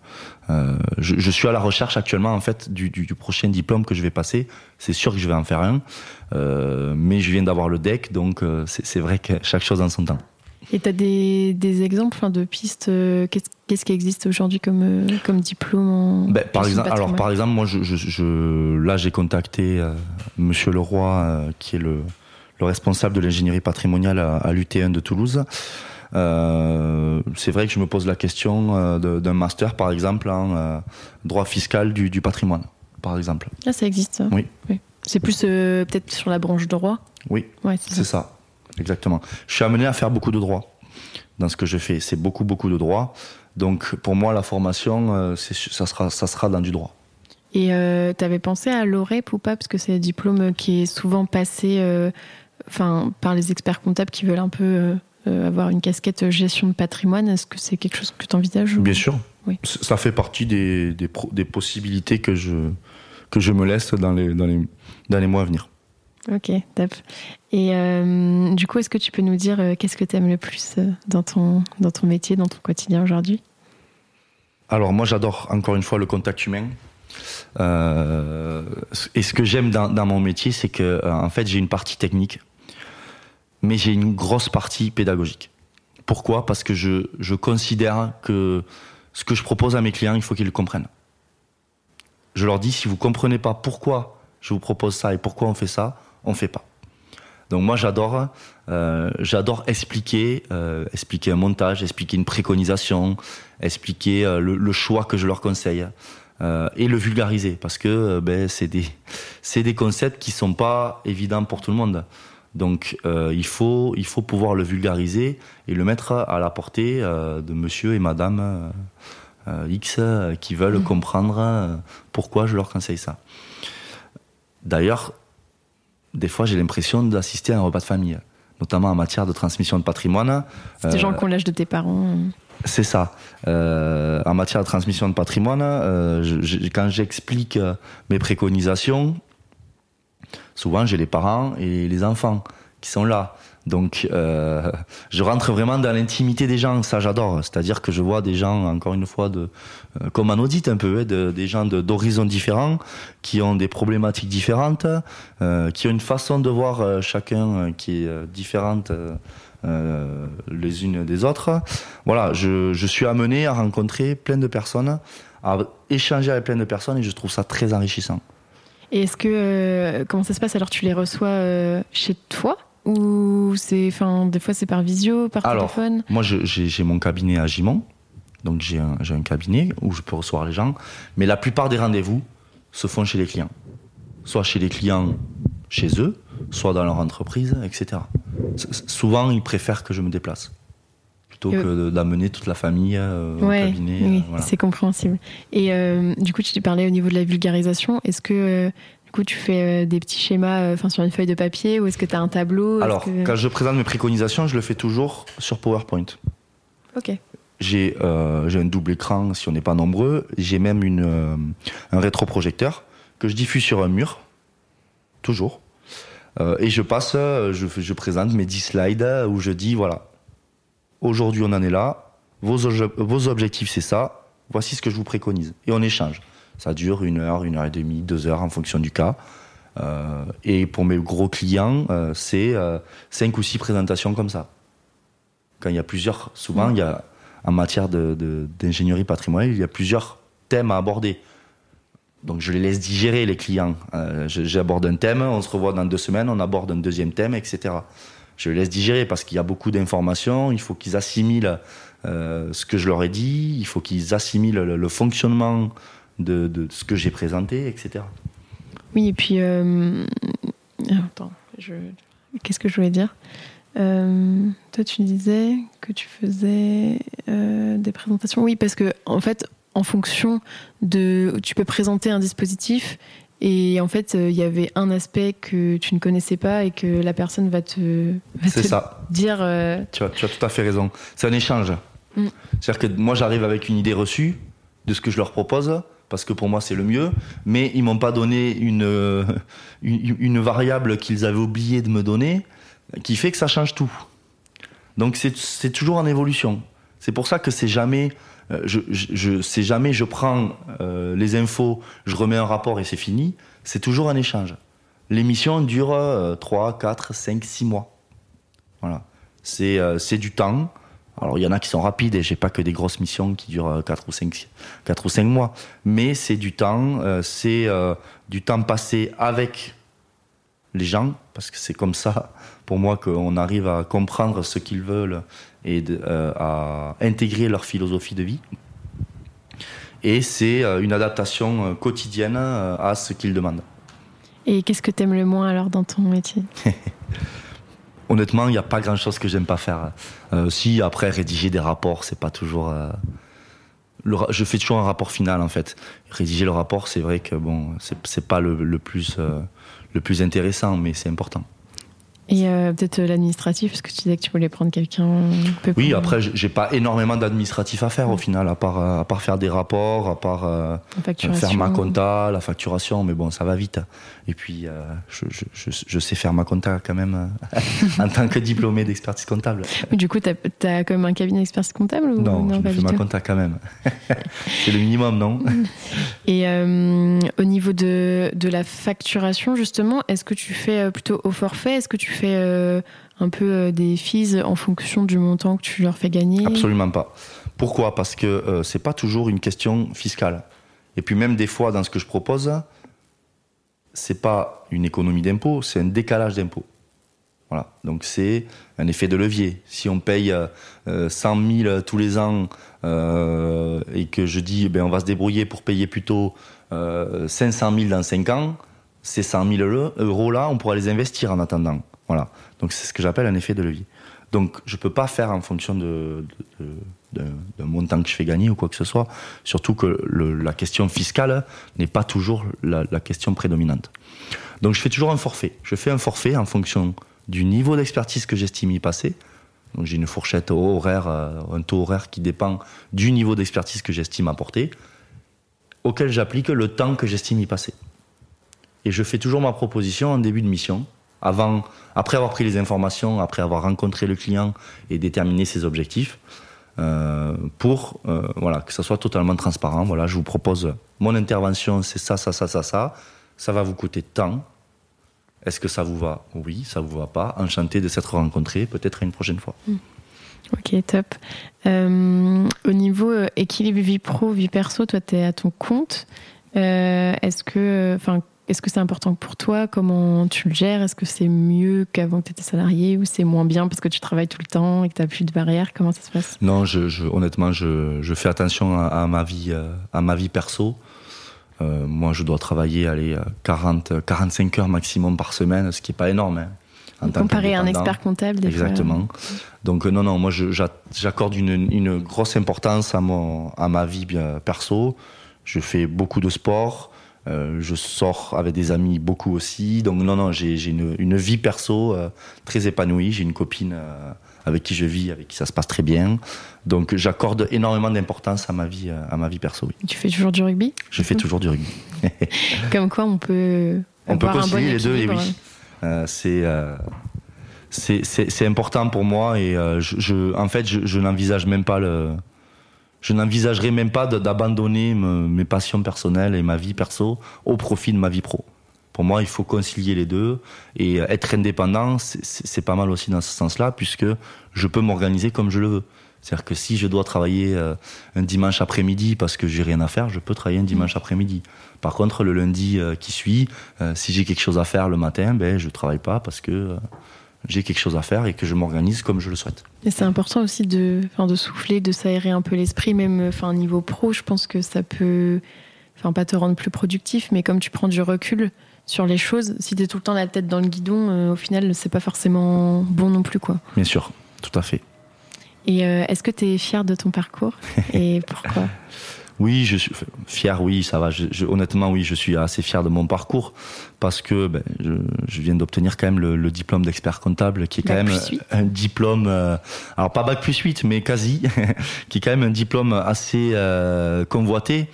euh, je, je, suis à la recherche actuellement en fait du, du, du prochain diplôme que je vais passer. C'est sûr que je vais en faire un, euh, mais je viens d'avoir le deck, donc euh, c'est vrai que chaque chose en son temps. Et tu as des, des, exemples de pistes euh, Qu'est-ce qui existe aujourd'hui comme, euh, comme diplôme en ben, par exemple, Alors, par exemple, moi, je, je, je là, j'ai contacté euh, Monsieur Leroy, euh, qui est le, le, responsable de l'ingénierie patrimoniale à, à l'UT1 de Toulouse. c'est vrai que je me pose la question d'un master, par exemple, en droit fiscal du, du, patrimoine, par exemple. Ah, ça existe. Oui. oui. C'est plus peut-être sur la branche droit? Oui. Ouais, c'est ça. ça. Exactement. Je suis amené à faire beaucoup de droits dans ce que je fais. C'est beaucoup, beaucoup de droits. Donc, pour moi, la formation, euh, ça, sera, ça sera dans du droit. Et euh, tu avais pensé à l'OREP ou pas? Parce que c'est un diplôme qui est souvent passé euh, enfin, par les experts comptables qui veulent un peu euh, avoir une casquette gestion de patrimoine. Est-ce que c'est quelque chose que tu envisages Bien sûr. Oui. Ça fait partie des, des, des, possibilités que je, que je me laisse dans les, dans les, dans les mois à venir. Ok, top. Et euh, du coup, est-ce que tu peux nous dire euh, qu'est-ce que tu aimes le plus euh, dans, ton, dans ton métier, dans ton quotidien aujourd'hui? Alors moi, j'adore encore une fois le contact humain. Et ce que j'aime dans, dans, mon métier, c'est que en fait, j'ai une partie technique, mais j'ai une grosse partie pédagogique. Pourquoi? Parce que je, je considère que ce que je propose à mes clients, il faut qu'ils le comprennent. Je leur dis, si vous comprenez pas pourquoi je vous propose ça et pourquoi on fait ça, on fait pas. Donc moi j'adore, euh, j'adore expliquer, euh, expliquer un montage, expliquer une préconisation, expliquer euh, le, le, choix que je leur conseille. et le vulgariser parce que ben, c'est des, des concepts qui sont pas évidents pour tout le monde. Donc il, faut, il faut pouvoir le vulgariser et le mettre à la portée de monsieur et madame X qui veulent mmh. comprendre pourquoi je leur conseille ça. D'ailleurs, des fois, j'ai l'impression d'assister à un repas de famille, notamment en matière de transmission de patrimoine. C'est des gens qui ont l'âge de tes parents. C'est ça. Euh, en matière de transmission de patrimoine, euh, quand j'explique mes préconisations, souvent j'ai les parents et les enfants qui sont là. Donc, euh, je rentre vraiment dans l'intimité des gens, ça j'adore. C'est-à-dire que je vois des gens, encore une fois, de, euh, comme en audit un peu, hein, de, des gens d'horizons différents, qui ont des problématiques différentes, euh, qui ont une façon de voir euh, chacun qui est différente les unes des autres. Voilà, je, je suis amené à rencontrer plein de personnes, à échanger avec plein de personnes, et je trouve ça très enrichissant. Et est-ce que comment ça se passe? Alors Tu les reçois chez toi? Ou c'est, enfin, des fois c'est par visio, par Alors, téléphone? Moi, j'ai mon cabinet à Gimont, donc j'ai un, un, cabinet où je peux recevoir les gens, mais la plupart des rendez-vous se font chez les clients, soit chez les clients chez eux, soit dans leur entreprise, etc. souvent, ils préfèrent que je me déplace plutôt que d'amener toute la famille euh, au cabinet. Oui, euh, c'est compréhensible. Et euh, du coup, tu parlais au niveau de la vulgarisation. Est-ce que tu fais euh, des petits schémas euh, enfin, sur une feuille de papier ou est-ce que tu as un tableau Alors, quand je présente mes préconisations, je le fais toujours sur PowerPoint. Ok. J'ai euh, un double écran si on n'est pas nombreux. J'ai même une, euh, un rétroprojecteur que je diffuse sur un mur, toujours. et je passe, je, je, présente mes 10 slides où je dis voilà, aujourd'hui on en est là, vos, vos objectifs c'est ça, voici ce que je vous préconise. Et on échange. Ça dure une heure, une heure et demie, deux heures en fonction du cas. Euh, et pour mes gros clients, euh, c'est euh, cinq ou six présentations comme ça. Quand il y a plusieurs, souvent, il y a, en matière d'ingénierie de, patrimoniale, il y a plusieurs thèmes à aborder. Donc je les laisse digérer, les clients. J'aborde un thème, on se revoit dans deux semaines, on aborde un deuxième thème, etc. Je les laisse digérer parce qu'il y a beaucoup d'informations, il faut qu'ils assimilent ce que je leur ai dit, il faut qu'ils assimilent le fonctionnement de, ce que j'ai présenté, etc. Oui, et puis. Euh, attends, qu'est-ce que je voulais dire? Euh, Toi, tu disais que tu faisais euh, des présentations. Oui, parce que, en fait, en fonction de. Tu peux présenter un dispositif. Et en fait, il y avait un aspect que tu ne connaissais pas et que la personne va te, C'est ça. dire. Tu, as, tu, as, tout à fait raison. C'est un échange. Mm. C'est-à-dire que moi, j'arrive avec une idée reçue de ce que je leur propose parce que pour moi c'est le mieux, mais ils m'ont pas donné une, une, variable qu'ils avaient oublié de me donner, qui fait que ça change tout. Donc c'est toujours en évolution. C'est pour ça que c'est jamais, euh, je, jamais je prends euh, les infos, je remets un rapport et c'est fini. C'est toujours un échange. L'émission dure 3, 4, 5, 6 mois. Voilà. C'est euh, du temps. Alors il y en a qui sont rapides et j'ai pas que des grosses missions qui durent 4 euh, ou 5, 4 ou 5 mois. Mais c'est du temps, euh, c'est euh, du temps passé avec les gens, parce que c'est comme ça pour moi qu'on arrive à comprendre ce qu'ils veulent et à intégrer leur philosophie de vie. Et c'est une adaptation quotidienne à ce qu'ils demandent. Et qu'est-ce que tu aimes le moins alors dans ton métier? honnêtement, il n'y a pas grand chose que j'aime pas faire. Euh, si après rédiger des rapports, c'est pas toujours. Euh, je fais toujours un rapport final en fait. Rédiger le rapport, c'est vrai que bon, c'est pas le, plus euh, le plus intéressant, mais c'est important. Et peut-être l'administratif, parce que tu disais que tu voulais prendre quelqu'un. Oui, après, j'ai pas énormément d'administratif à faire au final, à part, à part faire des rapports, à part faire ma compta, la facturation, mais bon, ça va vite. Et puis, je, je, je, sais faire ma compta quand même en tant que diplômé d'expertise comptable. du coup, tu as, quand même un cabinet d'expertise comptable ou Non, je fais ma compta quand même. C'est le minimum, non? Et au niveau de, de la facturation, justement, est-ce que tu fais plutôt au forfait? Est-ce que tu fais euh, un peu euh, des fees en fonction du montant que tu leur fais gagner? Absolument pas. Pourquoi? Parce que euh, c'est pas toujours une question fiscale. Et puis même des fois, dans ce que je propose, c'est pas une économie d'impôt, c'est un décalage d'impôt. Voilà. Donc c'est un effet de levier. Si on paye 100 000 tous les ans et que je dis ben, on va se débrouiller pour payer plutôt 500 000 dans 5 ans, ces 100 000 euros là, on pourra les investir en attendant. Voilà. Donc c'est ce que j'appelle un effet de levier. Donc je ne peux pas faire en fonction de, d'un montant que je fais gagner ou quoi que ce soit. Surtout que la question fiscale n'est pas toujours la, question prédominante. Donc je fais toujours un forfait. Je fais un forfait en fonction du niveau d'expertise que j'estime y passer. Donc j'ai une fourchette horaire, euh, un taux horaire qui dépend du niveau d'expertise que j'estime apporter, auquel j'applique le temps que j'estime y passer. Et je fais toujours ma proposition en début de mission, avant, après avoir pris les informations, après avoir rencontré le client et déterminé ses objectifs. Euh, pour euh, voilà que ça soit totalement transparent. Voilà, je vous propose mon intervention, c'est ça, ça, ça, ça, ça. Ça va vous coûter tant. Est-ce que ça vous va? Oui, ça vous va pas. Enchanté de s'être rencontré peut-être une prochaine fois. Hmm. Ok, top. Euh, au niveau équilibre vie pro, vie perso, toi, tu es à ton compte. Est-ce que, enfin, est-ce que c'est important pour toi? Comment tu le gères? Est-ce que c'est mieux qu'avant que tu étais salarié ou c'est moins bien parce que tu travailles tout le temps et que tu n'as plus de barrières? Comment ça se passe? Non, je, honnêtement, je, je, fais attention à, ma vie, euh, à ma vie perso. Euh, moi, je dois travailler allez, 40, 45 heures maximum par semaine, ce qui n'est pas énorme. Hein, en Comparé à un expert comptable, des Exactement. Donc, euh, non, non, moi, j'accorde une, une, grosse importance à, mon, à ma vie perso. Je fais beaucoup de sport. Euh, je sors avec des amis beaucoup aussi. Donc non, non, j'ai une, une, vie perso euh, très épanouie. J'ai une copine euh, avec qui je vis, avec qui ça se passe très bien. Donc j'accorde énormément d'importance à ma vie, à ma vie perso. Oui. Tu fais toujours du rugby Je fais toujours du rugby. Comme quoi, on peut. On peut concilier les deux, et oui. c'est c'est important pour moi et je, je, en fait, je, je n'envisage même pas le je n'envisagerais même pas d'abandonner mes passions personnelles et ma vie perso au profit de ma vie pro. Pour moi, il faut concilier les deux et être indépendant, c'est pas mal aussi dans ce sens-là, puisque je peux m'organiser comme je le veux. C'est-à-dire que si je dois travailler euh, un dimanche après-midi parce que j'ai rien à faire, je peux travailler un dimanche après-midi. Par contre, le lundi euh, qui suit, euh, si j'ai quelque chose à faire le matin, ben je travaille pas parce que j'ai quelque chose à faire et que je m'organise comme je le souhaite. Et c'est important aussi de, de souffler, de s'aérer un peu l'esprit, même enfin, niveau pro, je pense que ça peut, enfin pas te rendre plus productif, mais comme tu prends du recul sur les choses, si tu es tout le temps la tête dans le guidon, euh, au final, c'est pas forcément bon non plus. quoi. Bien sûr, tout à fait. Et euh, est-ce que tu es fier de ton parcours et pourquoi? oui, je suis fier, oui, ça va. Je, honnêtement, oui, je suis assez fier de mon parcours parce que ben, je, viens d'obtenir quand même le, diplôme d'expert comptable, qui est quand même un diplôme, euh, alors pas bac plus 8, mais quasi, qui est quand même un diplôme assez euh, convoité.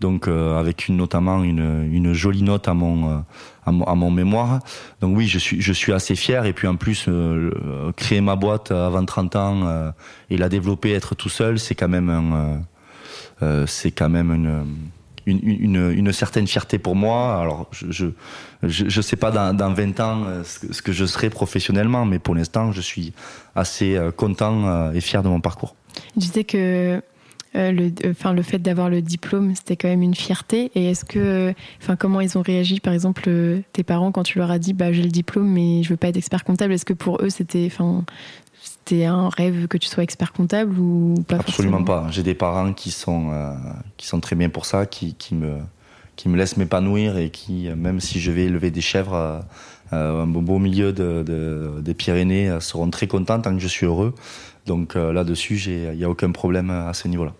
Donc euh, avec une, notamment une, une, jolie note à mon, à mon, à mon mémoire. Donc oui, je suis je suis assez fier et puis en plus créer ma boîte avant 30 ans et la développer, être tout seul, c'est quand même un euh, c'est quand même une, une, certaine fierté pour moi. Alors, je je, je, sais pas dans, dans 20 ans euh, ce que, je serai professionnellement, mais pour l'instant, je suis assez euh, content et fier de mon parcours. Je disais que le, le fait d'avoir le diplôme, c'était quand même une fierté. Et est-ce que, comment ils ont réagi, par exemple, tes parents quand tu leur as dit, bah, j'ai le diplôme, mais je veux pas être expert comptable? Est-ce que pour eux, c'était, c'était un rêve que tu sois expert comptable ou pas Absolument pas. J'ai des parents qui sont, euh, qui sont très bien pour ça, qui, qui me, qui me laissent m'épanouir et qui, même si je vais élever des chèvres euh, euh, un beau milieu de, des Pyrénées, seront très contents tant que je suis heureux. Donc là-dessus, il n'y a aucun problème à ce niveau-là.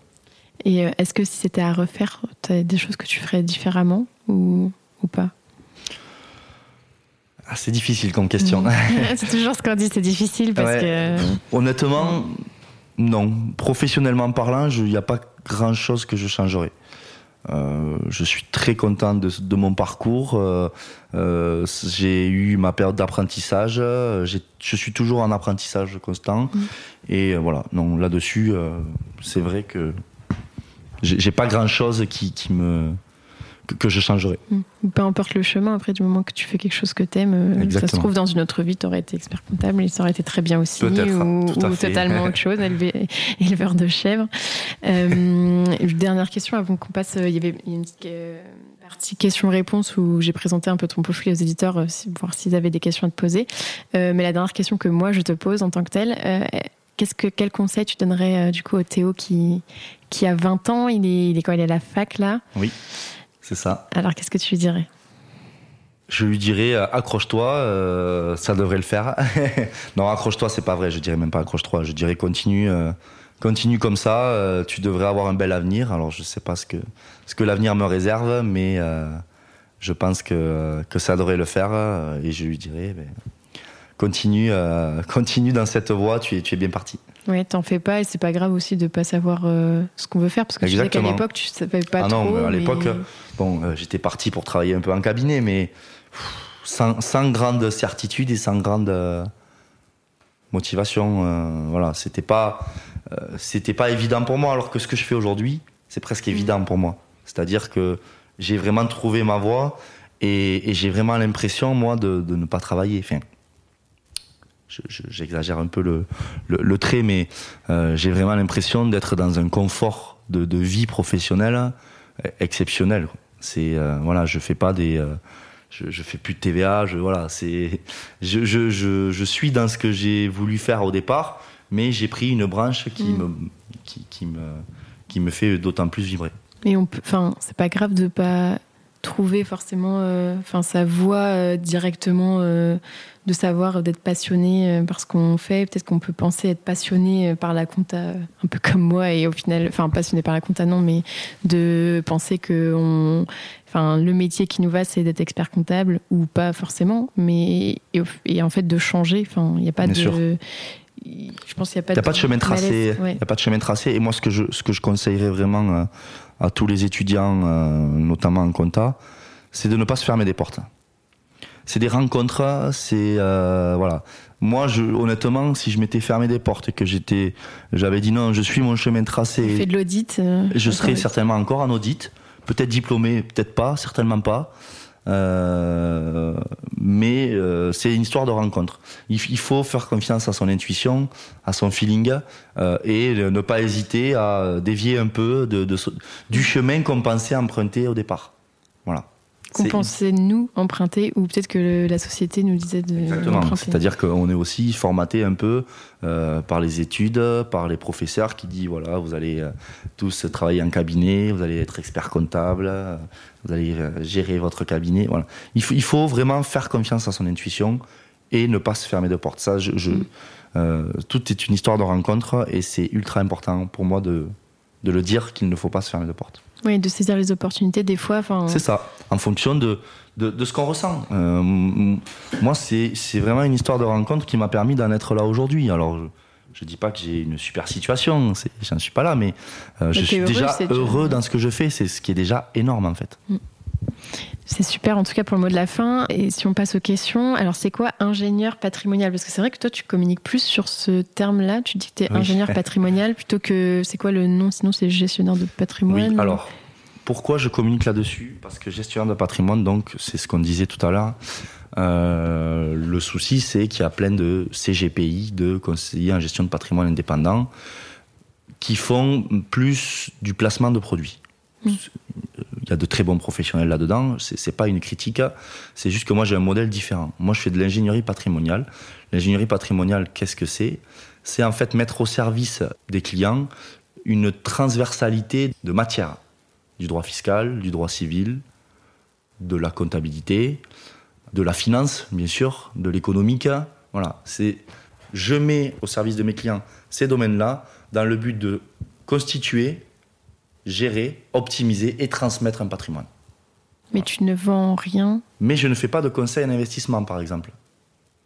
Et est-ce que si c'était à refaire, tu as des choses que tu ferais différemment ou, ou pas? Ah, c'est difficile comme question. Mm. c'est toujours ce qu'on dit, c'est difficile parce que. Honnêtement, non. Professionnellement parlant, il n'y a pas grand chose que je changerais. Euh, je suis très content de, mon parcours. Euh, euh, j'ai eu ma période d'apprentissage. Je suis toujours en apprentissage constant. Mm. Et voilà, non, là-dessus, c'est vrai que j'ai pas grand chose qui, qui me que, je changerais. Hmm. Peu importe le chemin, après, du moment que tu fais quelque chose que tu aimes, euh, ça se trouve dans une autre vie, tu aurais été expert comptable et ça aurait été très bien aussi, ou, totalement autre chose, éleveur de chèvres. Euh, dernière question avant qu'on passe, euh, il y avait une petite Partie questions-réponses où j'ai présenté un peu ton profil aux éditeurs, voir s'ils avaient des questions à te poser. Euh, mais la dernière question que moi je te pose en tant que telle, euh, qu'est-ce que quel conseil tu donnerais du coup au Théo qui qui a 20 ans, il est il est quoi, il est à la fac là? Oui, c'est ça. Alors qu'est-ce que tu lui dirais? Je lui dirais accroche-toi, ça devrait le faire. non, accroche-toi, c'est pas vrai. Je dirais même pas accroche-toi. Je dirais continue, continue comme ça, euh, tu devrais avoir un bel avenir. Alors je sais pas ce que, ce que l'avenir me réserve, mais euh, je pense que, que ça devrait le faire euh, et je lui dirais ben, continue, continue dans cette voie, tu es, tu es bien parti. Oui, t'en fais pas et c'est pas grave aussi de pas savoir ce qu'on veut faire parce que tu sais qu'à l'époque tu savais pas ah trop. Non, à l'époque, bon, j'étais parti pour travailler un peu en cabinet, mais sans, sans grande certitude et sans grande motivation. voilà, c'était pas euh, c'était pas évident pour moi, alors que ce que je fais aujourd'hui, c'est presque mm. évident pour moi. C'est-à-dire que j'ai vraiment trouvé ma voie et, j'ai vraiment l'impression, moi, de, ne pas travailler. Enfin, j'exagère un peu le, trait, mais euh, j'ai vraiment l'impression d'être dans un confort de, vie professionnelle euh, exceptionnel. C'est voilà, je fais pas des, je, fais plus de TVA, je voilà, c'est, je, je, suis dans ce que j'ai voulu faire au départ mais j'ai pris une branche qui, mm. me, qui, qui, me, qui me fait d'autant plus vibrer. Et on enfin, c'est pas grave de pas trouver forcément, euh, sa voix euh, directement, euh, de savoir d'être passionné par ce qu'on fait. Peut-être qu'on peut penser être passionné par la compta, un peu comme moi, et au final, enfin, passionné par la compta, non, mais de penser que on, enfin, le métier qui nous va, c'est d'être expert comptable ou pas forcément, mais et, en fait de changer. Enfin, il n'y a pas de, je pense qu'il n'y a pas, de, pas de chemin tracé. Il a pas de chemin tracé. Et moi, ce que je, ce que je conseillerais vraiment à tous les étudiants, euh, notamment en compta, c'est de ne pas se fermer des portes. C'est des rencontres, c'est euh, voilà. Moi, je, honnêtement, si je m'étais fermé des portes et que j'étais, j'avais dit non, je suis mon chemin tracé. fait de l'audit. je serais certainement encore en audit, peut-être diplômé, peut-être pas, certainement pas. Euh, mais euh, c'est une histoire de rencontre. Il, faut faire confiance à son intuition, à son feeling, euh, et ne pas hésiter à dévier un peu de, du chemin qu'on pensait emprunter au départ. Qu'on pensait nous emprunter ou peut-être que la société nous disait de Exactement. C'est-à-dire qu'on est aussi formaté un peu euh, par les études, par les professeurs qui disent voilà, vous allez euh, tous travailler en cabinet, vous allez être expert comptable, euh, vous allez gérer votre cabinet. Voilà. Il, faut, il faut vraiment faire confiance à son intuition et ne pas se fermer de porte. Ça, je, mm. tout est une histoire de rencontre et c'est ultra important pour moi de, de le dire qu'il ne faut pas se fermer de porte. Oui, de saisir les opportunités des fois. C'est ça, en fonction de, de, ce qu'on ressent. Euh, moi, c'est vraiment une histoire de rencontre qui m'a permis d'en être là aujourd'hui. Alors, je ne dis pas que j'ai une super situation, j'en suis pas là, mais, euh, je suis déjà heureux dans ce que je fais, c'est ce qui est déjà énorme en fait. Mm. C'est super en tout cas pour le mot de la fin. Et si on passe aux questions, alors c'est quoi ingénieur patrimonial? Parce que c'est vrai que toi tu communiques plus sur ce terme-là. Tu dis que tu es ingénieur patrimonial plutôt que c'est quoi le nom? Sinon c'est gestionnaire de patrimoine. Oui, alors pourquoi je communique là-dessus? Parce que gestionnaire de patrimoine, donc c'est ce qu'on disait tout à l'heure. Euh, le souci c'est qu'il y a plein de CGPI, de conseillers en gestion de patrimoine indépendants, qui font plus du placement de produits. Mmh il y a de très bons professionnels là-dedans. C'est pas une critique, c'est juste que moi j'ai un modèle différent. Moi je fais de l'ingénierie patrimoniale. L'ingénierie patrimoniale, qu'est-ce que c'est? C'est en fait mettre au service des clients une transversalité de matière, du droit fiscal, du droit civil, de la comptabilité, de la finance, bien sûr, de l'économique. Voilà, c'est je mets au service de mes clients ces domaines-là dans le but de constituer gérer, optimiser et transmettre un patrimoine. Mais tu ne vends rien Mais je ne fais pas de conseil en investissement, par exemple.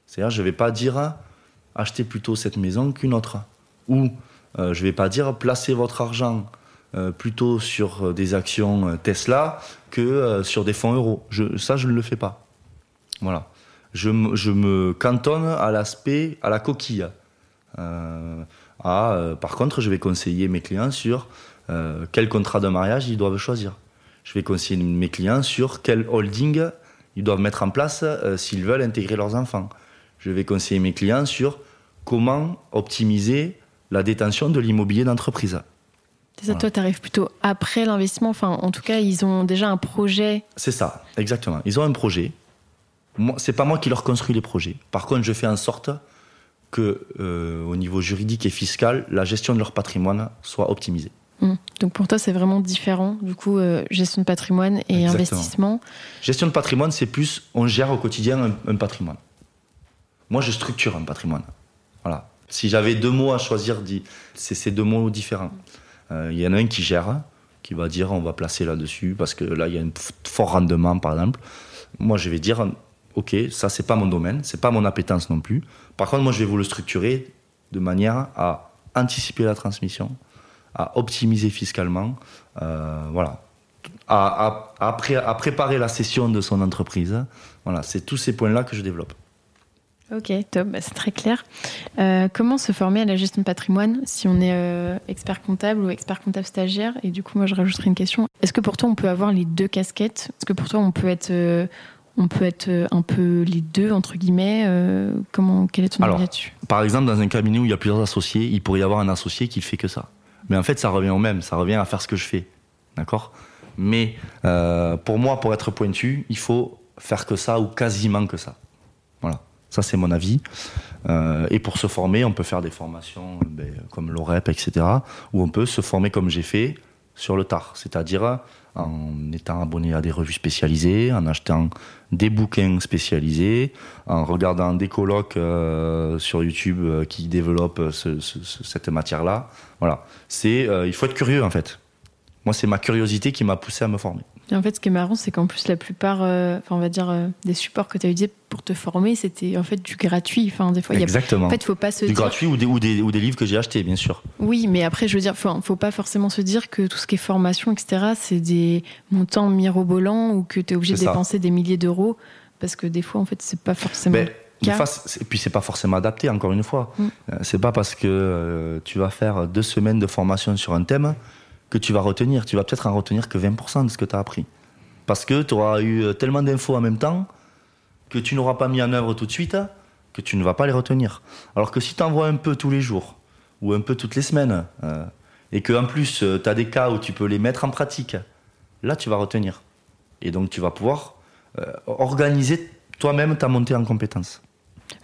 C'est-à-dire, je ne vais pas dire achetez plutôt cette maison qu'une autre. Ou euh, je ne vais pas dire placez votre argent euh, plutôt sur euh, des actions Tesla que sur des fonds euros. Je, ça, je ne le fais pas. Voilà. Je, je me cantonne à l'aspect, à la coquille. par contre, je vais conseiller mes clients sur euh, quel contrat de mariage ils doivent choisir. Je vais conseiller mes clients sur quel holding ils doivent mettre en place euh, s'ils veulent intégrer leurs enfants. Je vais conseiller mes clients sur comment optimiser la détention de l'immobilier d'entreprise. C'est ça, toi, tu arrives plutôt après l'investissement. Enfin, en tout cas, ils ont déjà un projet. C'est ça, exactement. Ils ont un projet. C'est pas moi qui leur construis les projets. Par contre, je fais en sorte que, euh, au niveau juridique et fiscal, la gestion de leur patrimoine soit optimisée. Hum. Donc pour toi, c'est vraiment différent. Du coup, euh, gestion de patrimoine et Exactement. investissement. Gestion de patrimoine, c'est plus on gère au quotidien un, un patrimoine. Moi, je structure un patrimoine. Voilà. Si j'avais deux mots à choisir, c'est ces deux mots différents. Euh, Il y en a un qui gère, qui va dire on va placer là-dessus parce que là il y a un fort rendement, par exemple. Moi, je vais dire ok, ça c'est pas mon domaine, c'est pas mon appétence non plus. Par contre, moi, je vais vous le structurer de manière à anticiper la transmission, à optimiser fiscalement, euh, voilà, à, à- à pré- à préparer la cession de son entreprise. Voilà, c'est tous ces points-là que je développe. Ok, top, bah, c'est très clair. Euh, comment se former à la gestion de patrimoine si on est euh, expert comptable ou expert comptable stagiaire? Et du coup, moi, je rajouterai une question. Est-ce que pour toi, on peut avoir les deux casquettes? Est-ce que pour toi, on peut être, euh, on peut être un peu les deux, entre guillemets? Comment, Quel est ton avis là-dessus? Par exemple, dans un cabinet où il y a plusieurs associés, il pourrait y avoir un associé qui fait que ça. Mais en fait, ça revient au même, ça revient à faire ce que je fais. D'accord? Mais euh, pour moi, pour être pointu, il faut faire que ça ou quasiment que ça. Voilà, ça c'est mon avis. Euh, et pour se former, on peut faire des formations ben, comme l'OREP, etc. Ou on peut se former comme j'ai fait sur le tard, c'est-à-dire en étant abonné à des revues spécialisées, en achetant des bouquins spécialisés, en regardant des colloques euh, sur YouTube euh, qui développent ce- ce- ce- cette matière-là. Voilà, c'est euh, il faut être curieux en fait. Moi, c'est ma curiosité qui m'a poussé à me former. Et en fait, ce qui est marrant, c'est qu'en plus, la plupart, euh, enfin, on va dire, euh, des supports que tu as utilisés pour te former, c'était en fait du gratuit. Enfin, des fois, il y a... Exactement. En fait, faut pas se du dire. gratuit ou des, ou, des, ou des livres que j'ai achetés, bien sûr. Oui, mais après, je veux dire, faut, faut pas forcément se dire que tout ce qui est formation, etc., c'est des montants mirobolants ou que tu es obligé de ça. dépenser des milliers d'euros. Parce que des fois, en fait, c'est pas forcément. Mais une cas. face- et puis c'est pas forcément adapté, encore une fois. Mm. Euh, C'est pas parce que euh, tu vas faire deux semaines de formation sur un thème tu vas retenir. Tu vas peut-être en retenir que 20% de ce que tu as appris. Parce que tu auras eu euh, tellement d'infos en même temps que tu n'auras pas mis en œuvre tout de suite que tu ne vas pas les retenir. Alors que si tu en vois un peu tous les jours ou un peu toutes les semaines euh, et qu'en plus tu as des cas où tu peux les mettre en pratique, là tu vas retenir. Et donc tu vas pouvoir euh, organiser toi-même ta montée en compétences.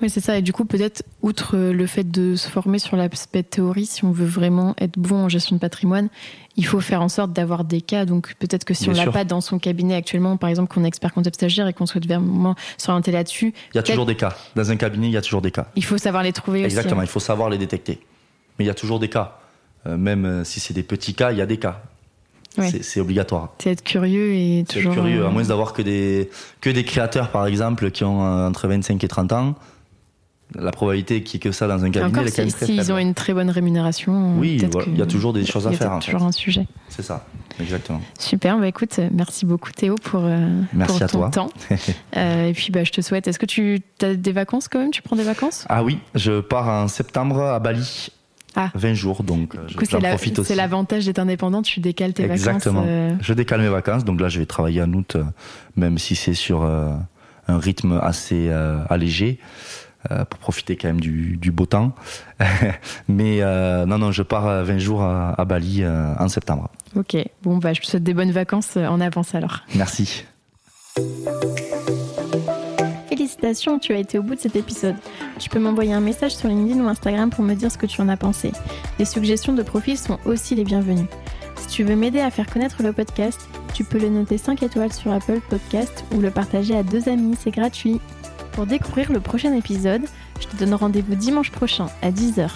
Oui, c'est ça. Et du coup, peut-être, outre euh, le fait de se former sur l'aspect théorie, si on veut vraiment être bon en gestion de patrimoine, il faut faire en sorte d'avoir des cas. Donc, peut-être que si Bien on l'a pas dans son cabinet actuellement, par exemple, qu'on est expert comptable stagiaire et qu'on souhaite vraiment s'orienter là-dessus, Il y a toujours des cas. Dans un cabinet, il y a toujours des cas. il faut savoir les trouver aussi. Exactement, il faut savoir les détecter. Mais il y a toujours des cas. Euh, même euh, si c'est des petits cas, il y a des cas. Ouais. C'est- obligatoire. C'est être curieux et C'est toujours. curieux, euh, à moins d'avoir que des, que des créateurs, par exemple, qui ont entre 25 et 30 ans. La probabilité qu'il y ait que ça dans un cabinet, Encore est si- s'ils faible. ont une très bonne rémunération. Oui, voilà, il y a toujours des choses à il y a faire, en fait. toujours un sujet. C'est ça, exactement. Super, bah écoute, merci beaucoup Théo pour, euh, Merci pour à ton toi. temps. Euh, et puis bah, je te souhaite, est-ce que tu as des vacances quand même? Tu prends des vacances? Ah oui, je pars en septembre à Bali. Ah. 20 jours, donc Du coup, la- profite aussi. c'est l'avantage d'être indépendant, tu décales tes Exactement. vacances. euh, Je décale mes vacances, donc là je vais travailler en août, même si c'est sur euh, un rythme assez allégé, euh, pour profiter quand même du, du beau temps. Mais euh, non, non, je pars euh, 20 jours à, à Bali euh, en septembre. Ok, bon, bah, je te souhaite des bonnes vacances euh, en avance alors. Merci. Félicitations, tu as été au bout de cet épisode. Tu peux m'envoyer un message sur LinkedIn ou Instagram pour me dire ce que tu en as pensé. Les suggestions de profils sont aussi les bienvenues. Si tu veux m'aider à faire connaître le podcast, tu peux le noter 5 étoiles sur Apple Podcast ou le partager à deux amis, c'est gratuit. Pour découvrir le prochain épisode, je te donne rendez-vous dimanche prochain à 10h